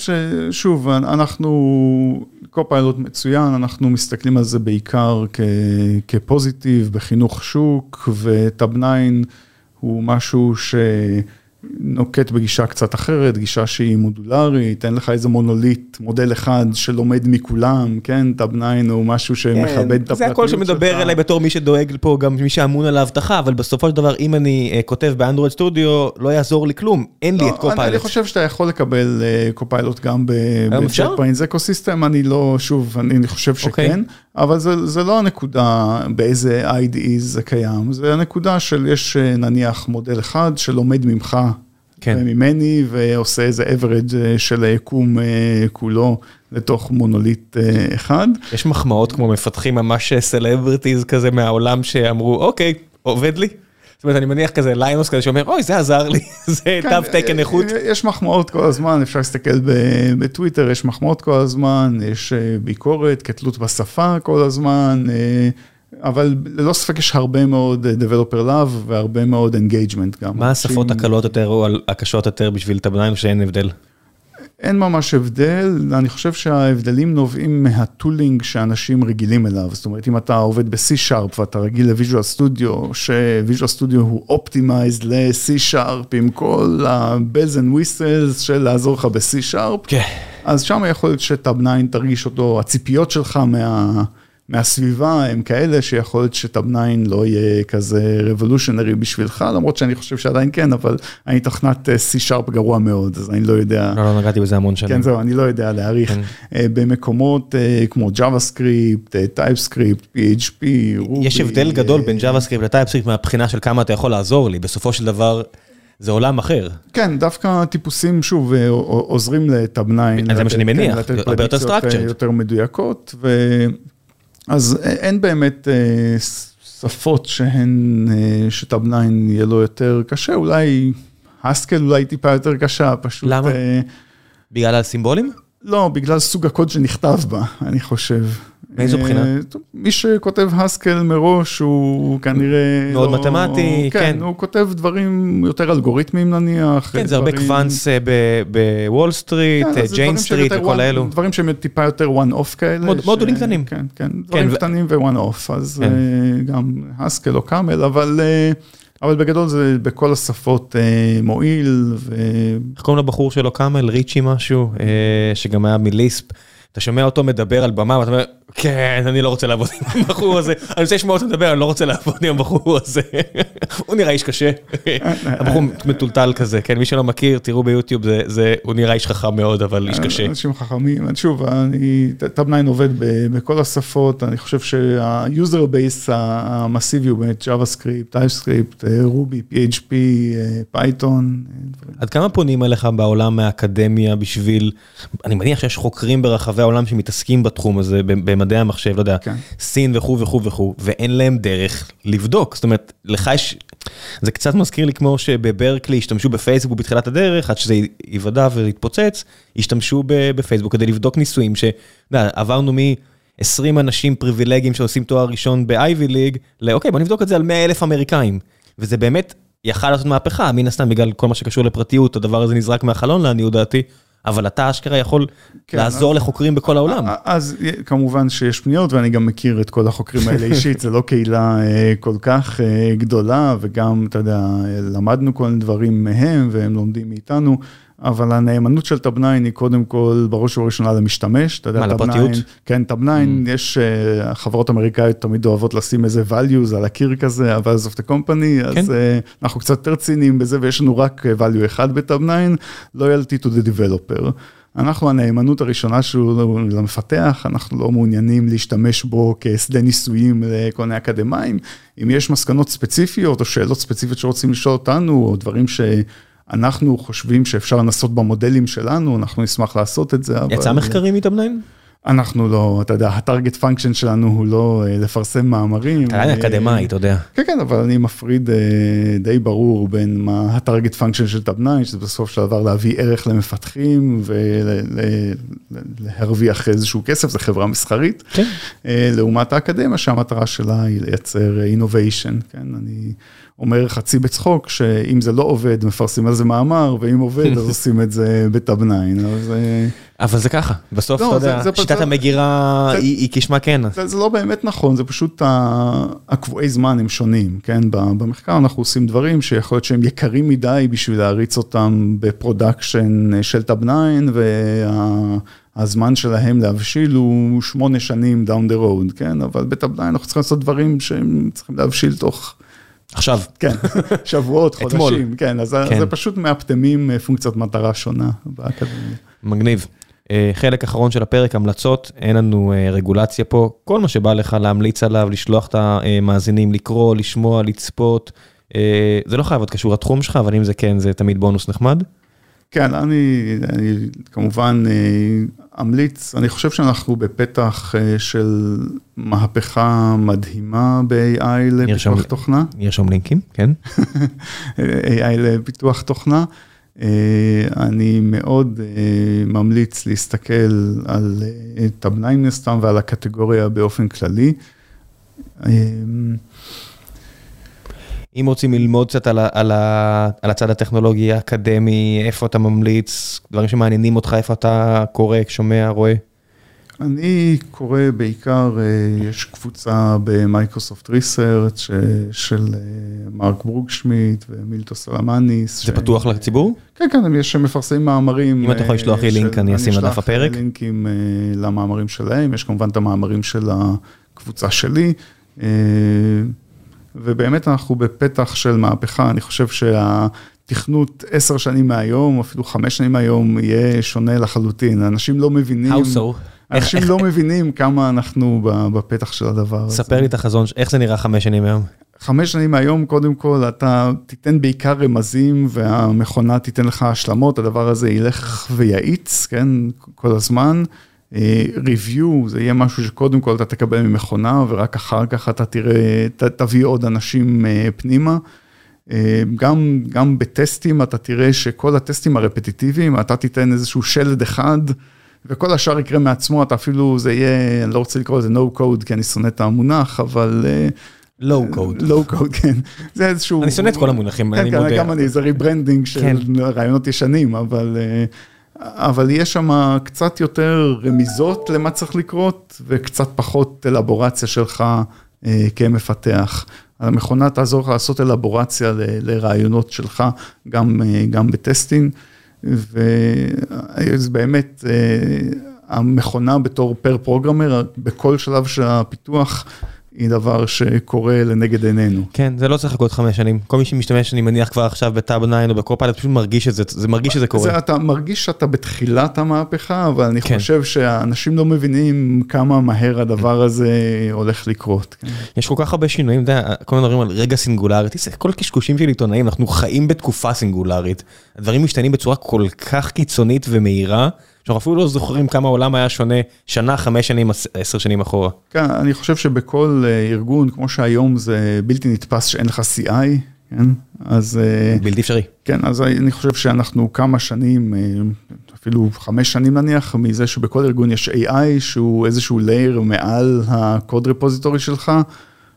S2: ששוב, אנחנו, Copilot מצוין, אנחנו מסתכלים על זה בעיקר כפוזיטיב בחינוך שוק, ו Tabnine הוא משהו נוקט בגישה קצת אחרת, גישה שהיא מודולרית, אין לך איזה מונוליט, מודל אחד שלומד מכולם, כן, Tabnine הוא משהו שמכבד כן, את הפרטיות שלך.
S1: זה הכל שמדבר אליי בתור מי שדואג פה, גם מי שאמון על האבטחה, אבל בסופו של דבר, אם אני uh, כותב ב Android Studio, לא יעזור לי כלום, אין לא, לי את Copilot.
S2: אני חושב שאתה יכול לקבל uh, Copilot גם ב JetBrains ecosystem, אני לא, שוב, אני, אני חושב שכן, okay. אבל זה, זה לא הנקודה באיזה IDE זה קיים, זה הנקודה של יש אה, נניח מודל אחד שלומד ממך. כן. ממני ועושה איזה average אה, של היקום אה, כולו לתוך מונוליט אחד.
S1: יש מחמאות כמו מפתחים ממש סלבריטיז כזה מהעולם שאמרו אוקיי עובד לי. זאת אומרת אני מניח כזה ליינוס כזה שאומר אוי זה עזר לי *laughs* זה כן, תו תקן איכות.
S2: יש מחמאות כל הזמן אפשר להסתכל בטוויטר יש מחמאות כל הזמן יש ביקורת כתלות בשפה כל הזמן. אבל ללא ספק יש הרבה מאוד אה, Developer Love והרבה מאוד Engagement גם.
S1: מה השפות הקלות יותר או הקשות יותר בשביל טבליים שאין הבדל?
S2: אין ממש הבדל, אני חושב שההבדלים נובעים מהטולינג שאנשים רגילים אליו, זאת אומרת אם אתה עובד ב-C-Sharp ואתה רגיל ל-Visual Studio, ש-Visual Studio הוא Optimized ל-C-Sharp עם כל ה-Bells and Whistles של לעזור לך ב-C-Sharp, כן. אז שם יכול להיות שטאב 9 תרגיש אותו, הציפיות שלך מה... מהסביבה הם כאלה שיכול להיות שטאב 9 לא יהיה כזה רבולושנרי בשבילך, למרות שאני חושב שעדיין כן, אבל אני תוכנת C-Sharp גרוע מאוד, אז אני לא יודע.
S1: לא, לא נגעתי בזה המון שנים.
S2: כן, זהו, אני לא יודע להעריך. כן. במקומות כמו JavaScript, TypeScript, PHP,
S1: Ruby. יש הבדל גדול בין JavaScript ל-TypeScript מהבחינה של כמה אתה יכול לעזור לי, בסופו של דבר. זה עולם אחר.
S2: כן, דווקא טיפוסים, שוב, עוזרים 9.
S1: זה מה שאני מניח, הרבה יותר structured.
S2: יותר מדויקות, אז אין באמת אה, שפות שהן, אה, ש Tabnine יהיה לו יותר קשה, אולי Haskell אולי טיפה יותר קשה, פשוט...
S1: למה? אה, בגלל הסימבולים?
S2: לא, בגלל סוג הקוד שנכתב בה, אני חושב.
S1: מאיזו אה, בחינה?
S2: מי שכותב Haskell מראש הוא כנראה... *laughs*
S1: מאוד לא, מתמטי, כן. כן,
S2: הוא כותב דברים יותר אלגוריתמים נניח.
S1: כן, זה הרבה quants אה, בוול סטריט, Jane Street וכל האלו.
S2: דברים שהם טיפה יותר one off כאלה.
S1: מודולים קטנים.
S2: כן, כן, דברים קטנים ו-one off, אז כן. אה, גם Haskell, OCaml, אבל... אבל בגדול זה בכל השפות אה, מועיל. ו...
S1: איך קוראים לבחור של OCaml, ריצ'י משהו, אה, שגם היה מ Lisp. אתה שומע אותו מדבר על במה ואתה אומר, כן, אני לא רוצה לעבוד עם הבחור הזה, אני רוצה לשמוע אותו מדבר, אני לא רוצה לעבוד עם הבחור הזה. הוא נראה איש קשה. הבחור מטולטל כזה, כן, מי שלא מכיר, תראו ביוטיוב, הוא נראה איש חכם מאוד, אבל איש קשה.
S2: אנשים חכמים, שוב, טאב 9 עובד בכל השפות, אני חושב שה-user base המסיבי הוא באמת JavaScript, TypeScript, Ruby, PHP, Python.
S1: עד כמה פונים אליך בעולם מהאקדמיה בשביל, אני מניח שיש חוקרים ברחבי העולם שמתעסקים בתחום הזה, במדעי המחשב, לא יודע, כן. סין וכו' וכו' וכו', ואין להם דרך לבדוק. זאת אומרת, לך יש, זה קצת מזכיר לי כמו שבברקלי השתמשו בפייסבוק בתחילת הדרך, עד שזה ייוודע ויתפוצץ, השתמשו בפייסבוק כדי לבדוק ניסויים, שעברנו מ... 20 אנשים פריבילגיים שעושים תואר ראשון ב-Ivy League, לאוקיי בוא נבדוק את זה על 100 אלף אמריקאים. וזה באמת יכל לעשות מהפכה, מן הסתם בגלל כל מה שקשור לפרטיות, הדבר הזה נזרק מהחלון לעניות דעתי. אבל אתה אשכרה יכול כן, לעזור אז, לחוקרים בכל העולם.
S2: אז כמובן שיש פניות ואני גם מכיר את כל החוקרים האלה *laughs* אישית, זה לא קהילה אה, כל כך אה, גדולה וגם, אתה יודע, למדנו כל מיני דברים מהם והם לומדים מאיתנו. אבל הנאמנות של טאב 9 היא קודם כל בראש ובראשונה למשתמש.
S1: מה, לפרטיות?
S2: כן, טאב 9, mm. יש, uh, חברות אמריקאיות תמיד אוהבות לשים איזה values על הקיר כזה, אבל עזוב את הקומפני, אז כן. uh, אנחנו קצת יותר ציניים בזה, ויש לנו רק value אחד בטאב 9, loyalty to the developer. אנחנו, הנאמנות הראשונה שלו למפתח, אנחנו לא מעוניינים להשתמש בו כשדה ניסויים לכל מיני אקדמאים. אם יש מסקנות ספציפיות או שאלות ספציפיות שרוצים לשאול אותנו, או דברים ש... אנחנו חושבים שאפשר לנסות במודלים שלנו, אנחנו נשמח לעשות את זה.
S1: יצא מחקרים מתאמנים?
S2: אנחנו לא, אתה יודע, ה target function שלנו הוא לא אה, לפרסם מאמרים.
S1: אתה יודע, אקדמאי, אתה יודע.
S2: כן, כן, אבל אני מפריד אה, די ברור בין מה ה target function של Tabnine, שזה בסוף של דבר להביא ערך למפתחים ולהרוויח איזשהו כסף, זו חברה מסחרית. כן. אה, לעומת האקדמיה, שהמטרה שלה היא לייצר innovation, כן, אני... אומר חצי בצחוק, שאם זה לא עובד, מפרסמים על זה מאמר, ואם עובד, אז *laughs* עושים את זה ב Tabnine.
S1: אבל זה ככה, בסוף, לא, אתה יודע, שיטת המגירה היא כשמה כן.
S2: זה לא באמת נכון, זה פשוט הקבועי זמן הם שונים, כן? במחקר אנחנו עושים דברים שיכול להיות שהם יקרים מדי בשביל להריץ אותם ב production של Tabnine, והזמן שלהם להבשיל הוא שמונה שנים down the road, כן? אבל בטאב 9 אנחנו צריכים לעשות דברים שהם צריכים להבשיל תוך...
S1: עכשיו.
S2: כן, *laughs* שבועות, חודשים, כן, אז כן. זה פשוט מאפטמים פונקציית מטרה שונה באקדמיה.
S1: מגניב. אה, חלק אחרון של הפרק, המלצות, אין לנו אה, רגולציה פה, כל מה שבא לך להמליץ עליו, לשלוח את המאזינים, לקרוא, לשמוע, לצפות, אה, זה לא חייב להיות קשור לתחום שלך, אבל אם זה כן, זה תמיד בונוס נחמד.
S2: כן, אני, אני כמובן אמליץ, אני חושב שאנחנו בפתח של מהפכה מדהימה ב-AI לפיתוח תוכנה.
S1: נרשום לינקים, כן. *laughs*
S2: AI לפיתוח תוכנה. אה, אני מאוד אה, ממליץ להסתכל על טאב-9 אה, סתם ועל הקטגוריה באופן כללי.
S1: אם רוצים ללמוד קצת על, על, על הצד הטכנולוגי האקדמי, איפה אתה ממליץ, דברים שמעניינים אותך, איפה אתה קורא, שומע, רואה?
S2: אני קורא בעיקר, אה, יש קבוצה ב Microsoft Research של אה, מארק ברוקשמידט ומילטוס אלמניס.
S1: זה פתוח לציבור?
S2: כן, כן, יש מפרסמים מאמרים.
S1: אם אתה יכול לשלוח לי לינק, אני אשים לדף הפרק.
S2: אני אשלח לינקים אה, למאמרים שלהם, יש כמובן את המאמרים של הקבוצה שלי. ובאמת אנחנו בפתח של מהפכה, אני חושב שהתכנות עשר שנים מהיום, אפילו חמש שנים מהיום, יהיה שונה לחלוטין. אנשים לא מבינים...
S1: How so?
S2: אנשים לא מבינים כמה אנחנו בפתח של הדבר הזה.
S1: ספר לי את החזון, איך זה נראה חמש שנים היום?
S2: חמש שנים מהיום, קודם כל, אתה תיתן בעיקר רמזים והמכונה תיתן לך השלמות, הדבר הזה ילך ויאיץ, כן, כל הזמן. ריוויו, אה, זה יהיה משהו שקודם כל אתה תקבל ממכונה, ורק אחר כך אתה תראה, ת, תביא עוד אנשים אה, פנימה. אה, גם, גם בטסטים אתה תראה שכל הטסטים הרפטיטיביים, אתה תיתן איזשהו שלד אחד. וכל השאר יקרה מעצמו, אתה אפילו, זה יהיה, אני לא רוצה לקרוא לזה no code, כי אני שונא את המונח, אבל...
S1: low code.
S2: low code, כן. זה איזשהו...
S1: אני שונא את כל המונחים, אני
S2: מודה. כן, גם אני, זה rebranding של כן. רעיונות ישנים, אבל... אה, אבל יש שם קצת יותר רמיזות למה צריך לקרות, וקצת פחות אלבורציה שלך אה, כמפתח. המכונה תעזור לך לעשות אלבורציה לרעיונות שלך, גם, אה, גם בטסטינג. וזה באמת, אה, המכונה בתור פר פרוגרמר, בכל שלב של הפיתוח, היא דבר שקורה לנגד עינינו.
S1: כן, זה לא צריך לחכות חמש שנים. כל מי שמשתמש, אני מניח כבר עכשיו בטאב 9 או בקופילוט, פשוט מרגיש את זה, זה מרגיש שזה קורה.
S2: זה, אתה מרגיש שאתה בתחילת המהפכה, אבל אני כן. חושב שאנשים לא מבינים כמה מהר הדבר הזה הולך לקרות. כן.
S1: יש כל כך הרבה שינויים, אתה יודע, כל מיני דברים על רגע סינגולרית, זה כל הקשקושים של עיתונאים, אנחנו חיים בתקופה סינגולרית. הדברים משתנים בצורה כל כך קיצונית ומהירה. שאנחנו אפילו לא זוכרים כמה העולם היה שונה שנה, חמש שנים, עשר שנים אחורה.
S2: כן, אני חושב שבכל אה, ארגון, כמו שהיום זה בלתי נתפס שאין לך CI, כן, אז...
S1: אה, בלתי אפשרי.
S2: כן, אז אני חושב שאנחנו כמה שנים, אה, אפילו חמש שנים נניח, מזה שבכל ארגון יש AI, שהוא איזשהו לייר מעל הקוד רפוזיטורי שלך.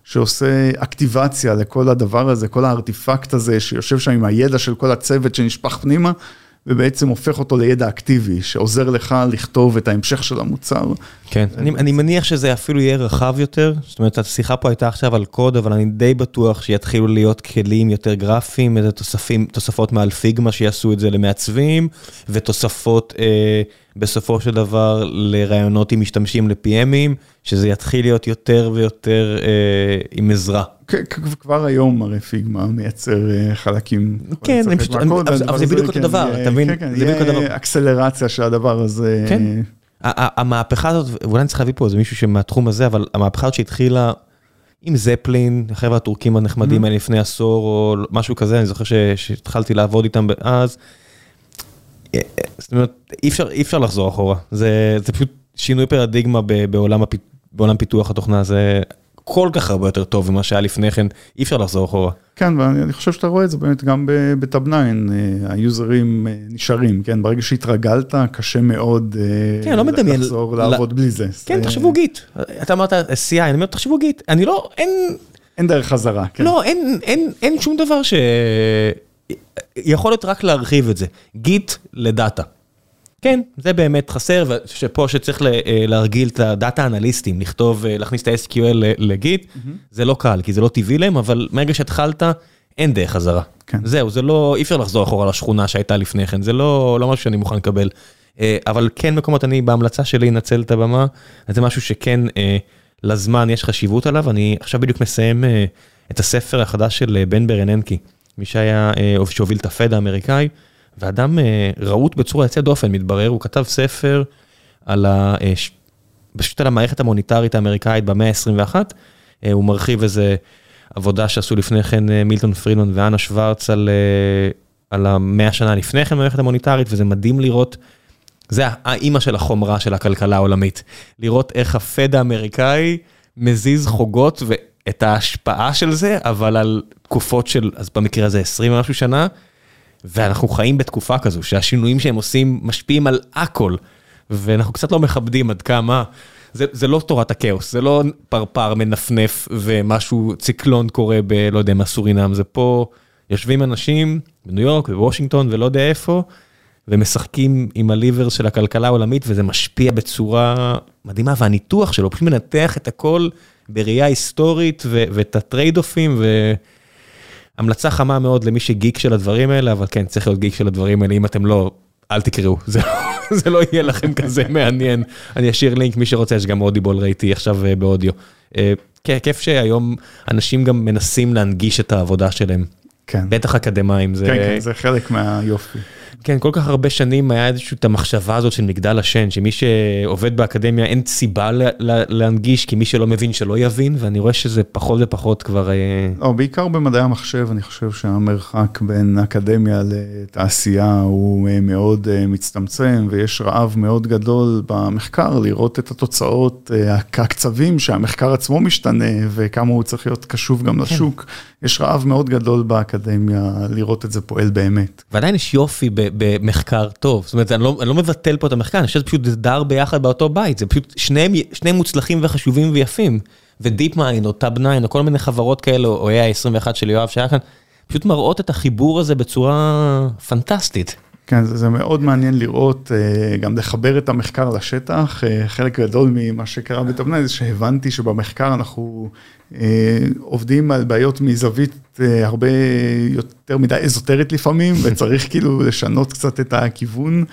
S2: שעושה אקטיבציה לכל הדבר הזה, כל הארטיפקט הזה שיושב שם עם הידע של כל הצוות שנשפך פנימה, ובעצם הופך אותו לידע אקטיבי, שעוזר לך לכתוב את ההמשך של המוצר.
S1: כן, אני, אני מניח שזה אפילו יהיה רחב יותר, זאת אומרת, השיחה פה הייתה עכשיו על קוד, אבל אני די בטוח שיתחילו להיות כלים יותר גרפיים, איזה תוספים, תוספות מעל פיגמה שיעשו את זה למעצבים, ותוספות אה, בסופו של דבר לרעיונות עם משתמשים ל-PMים, שזה יתחיל להיות יותר ויותר אה, עם עזרה.
S2: כבר היום הרי פיגמה מייצר אה, חלקים.
S1: כן, אבל זה בדיוק אותו דבר, אתה מבין? כן, כן,
S2: זה בדיוק אותו דבר. אקסלרציה של הדבר הזה.
S1: כן, המהפכה הזאת, ואולי אני צריך להביא פה איזה מישהו שמהתחום הזה, אבל המהפכה הזאת שהתחילה עם זפלין, החבר'ה הטורקים הנחמדים mm-hmm. האלה לפני עשור או משהו כזה, אני זוכר שהתחלתי לעבוד איתם אז. זאת אומרת, אי אפשר לחזור אחורה, זה פשוט שינוי פרדיגמה בעולם פיתוח התוכנה, זה כל כך הרבה יותר טוב ממה שהיה לפני כן, אי אפשר לחזור אחורה.
S2: כן, ואני חושב שאתה רואה את זה באמת גם בטאב 9, אה, היוזרים אה, נשארים, כן, ברגע שהתרגלת, קשה מאוד
S1: אה, כן, לא מדמיין,
S2: לחזור לעבוד בלי זה.
S1: כן, תחשבו גיט, אתה אמרת CI, אני אומר, תחשבו גיט, אני לא, אין...
S2: אין דרך חזרה, כן.
S1: לא, אין, אין, אין שום דבר ש... יכול להיות רק להרחיב את זה. גיט לדאטה. כן, זה באמת חסר, ושפה שצריך אה, להרגיל את הדאטה אנליסטים, לכתוב, אה, להכניס את ה-SQL לגיט, mm-hmm. זה לא קל, כי זה לא טבעי להם, אבל מרגע שהתחלת, אין דרך חזרה. כן. זהו, זה לא, אי אפשר לחזור אחורה לשכונה שהייתה לפני כן, זה לא, לא משהו שאני מוכן לקבל. אה, אבל כן מקומות, אני בהמלצה שלי אנצל את הבמה, זה משהו שכן לזמן יש חשיבות עליו, אני עכשיו בדיוק מסיים את הספר החדש של בן ברננקי, מי שהיה, שהוביל את הפד האמריקאי. ואדם אה, רהוט בצורה יוצאת דופן, מתברר, הוא כתב ספר על ה... אה, פשוט על המערכת המוניטרית האמריקאית במאה ה-21, אה, הוא מרחיב איזה עבודה שעשו לפני כן מילטון פרידמן ואנה שוורץ על, על המאה שנה לפני כן במערכת המוניטרית, וזה מדהים לראות, זה האימא של החומרה של הכלכלה העולמית, לראות איך הפד האמריקאי מזיז חוגות ואת ההשפעה של זה, אבל על תקופות של, אז במקרה הזה 20 ומשהו שנה, ואנחנו חיים בתקופה כזו שהשינויים שהם עושים משפיעים על הכל, ואנחנו קצת לא מכבדים עד כמה. זה, זה לא תורת הכאוס, זה לא פרפר מנפנף ומשהו, ציקלון קורה ב... לא יודע מה סורינם, זה פה יושבים אנשים בניו יורק ובוושינגטון ולא יודע איפה, ומשחקים עם ה lever של הכלכלה העולמית, וזה משפיע בצורה מדהימה, והניתוח שלו פשוט מנתח את הכל בראייה היסטורית, ו- ואת ה trade-off ים, ו... המלצה חמה מאוד למי שגיק של הדברים האלה, אבל כן, צריך להיות גיק של הדברים האלה, אם אתם לא, אל תקראו, *laughs* זה, זה לא יהיה לכם כזה *laughs* מעניין. אני אשאיר לינק, מי שרוצה, יש גם Audible, ראיתי עכשיו אה, באודיו. אה, כן, כיף שהיום אנשים גם מנסים להנגיש את העבודה שלהם. כן. בטח אקדמאים.
S2: זה... כן, כן, זה חלק מהיופי.
S1: כן, כל כך הרבה שנים היה איזושהי את המחשבה הזאת של מגדל השן, שמי שעובד באקדמיה אין סיבה להנגיש, כי מי שלא מבין שלא יבין, ואני רואה שזה פחות ופחות כבר... אה,
S2: לא, בעיקר במדעי המחשב, אני חושב שהמרחק בין אקדמיה לתעשייה הוא אה, מאוד אה, מצטמצם, ויש רעב מאוד גדול במחקר לראות את התוצאות, הקצבים שהמחקר עצמו משתנה, וכמה הוא צריך להיות קשוב גם כן. לשוק. יש רעב מאוד גדול באקדמיה לראות את זה פועל באמת.
S1: ועדיין יש יופי במחקר טוב, זאת אומרת, אני לא, אני לא מבטל פה את המחקר, אני חושב שזה פשוט דר ביחד באותו בית, זה פשוט שניהם, שניהם מוצלחים וחשובים ויפים. ודיפ מיין או טאב 9 או כל מיני חברות כאלו, או ה-21 של יואב שהיה כאן, פשוט מראות את החיבור הזה בצורה פנטסטית.
S2: כן, זה, זה מאוד מעניין לראות, אה, גם לחבר את המחקר לשטח. אה, חלק גדול ממה שקרה 9 זה שהבנתי שבמחקר אנחנו עובדים על בעיות מזווית הרבה יותר מדי אזוטרית לפעמים, וצריך כאילו לשנות קצת את הכיוון.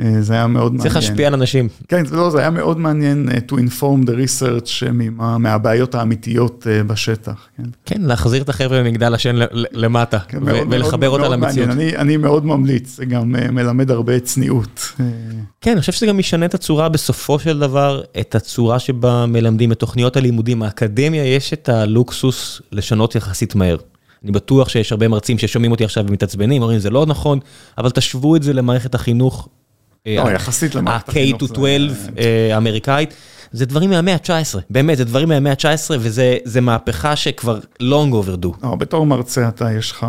S2: אה, זה היה מאוד מעניין.
S1: צריך להשפיע על אנשים.
S2: כן, לא, זה היה מאוד מעניין uh, to inform the research מה, מהבעיות האמיתיות uh, בשטח. כן,
S1: כן להחזיר את החבר'ה ממגדל השן למטה, כן, ו- ולחבר אותה למציאות.
S2: אני, אני מאוד ממליץ, זה גם uh, מלמד הרבה צניעות.
S1: כן, אני חושב שזה גם משנה את הצורה בסופו של דבר, את הצורה שבה מלמדים את תוכניות הלימודים. האקדמיה יש את הלוקסוס לשנות יחסית מהר. אני בטוח שיש הרבה מרצים ששומעים אותי עכשיו ומתעצבנים, אומרים זה לא נכון, אבל תשוו את זה למערכת החינוך
S2: לא, יחסית למערכת החינוך.
S1: ה-K-12 אה, האמריקאית. זה דברים מהמאה ה-19, באמת, זה דברים מהמאה ה-19, וזה מהפכה שכבר long overdue.
S2: לא, בתור מרצה אתה, יש לך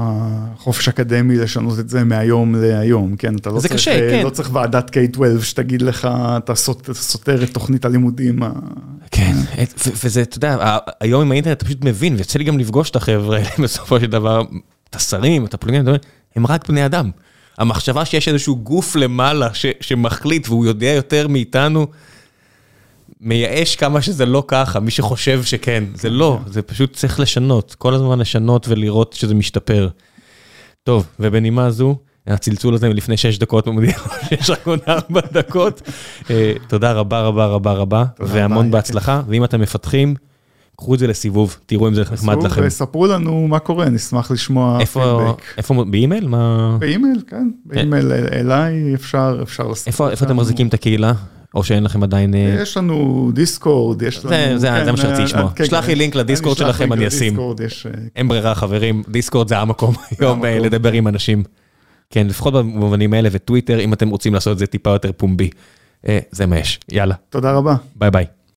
S2: חופש אקדמי לשנות את זה מהיום להיום, כן? אתה לא
S1: זה
S2: צריך,
S1: קשה,
S2: אה,
S1: כן.
S2: לא צריך ועדת K-12 שתגיד לך, אתה סותר את תוכנית הלימודים.
S1: כן, וזה, אתה יודע, היום עם האינטרנט אתה פשוט מבין, ויוצא לי גם לפגוש את החבר'ה האלה *laughs* בסופו של דבר, את השרים, את הפלוגים, הם רק בני אדם. המחשבה שיש איזשהו גוף למעלה ש, שמחליט והוא יודע יותר מאיתנו, מייאש כמה שזה לא ככה, מי שחושב שכן, זה לא, זה פשוט צריך לשנות, כל הזמן לשנות ולראות שזה משתפר. טוב, ובנימה זו, הצלצול הזה מלפני 6 דקות מודיע שיש *laughs* רק עוד 4 דקות. אה, תודה רבה רבה רבה רבה, והמון בהצלחה, ואם אתם מפתחים, קחו את זה לסיבוב, תראו אם זה נחמד לכם.
S2: וספרו לנו מה קורה, נשמח לשמוע
S1: פידבק. איפה, באימייל? מה...
S2: באימייל, כן, באימייל אליי אפשר, אפשר
S1: לספר. איפה אתם מחזיקים את הקהילה? או שאין לכם עדיין... אה,
S2: יש לנו Discord, יש לנו...
S1: זה זה, זה מה שרציתי לשמוע. שלח לי לינק ל Discord שלכם, אני אשים. אה, אין ברירה, חברים, Discord זה המקום היום אה, לדבר עם אנשים. כן, לפחות במובנים האלה, וטוויטר, אם אתם רוצים לעשות את זה טיפה יותר פומבי. זה מה יש, יאללה.
S2: תודה רבה.
S1: ביי ביי.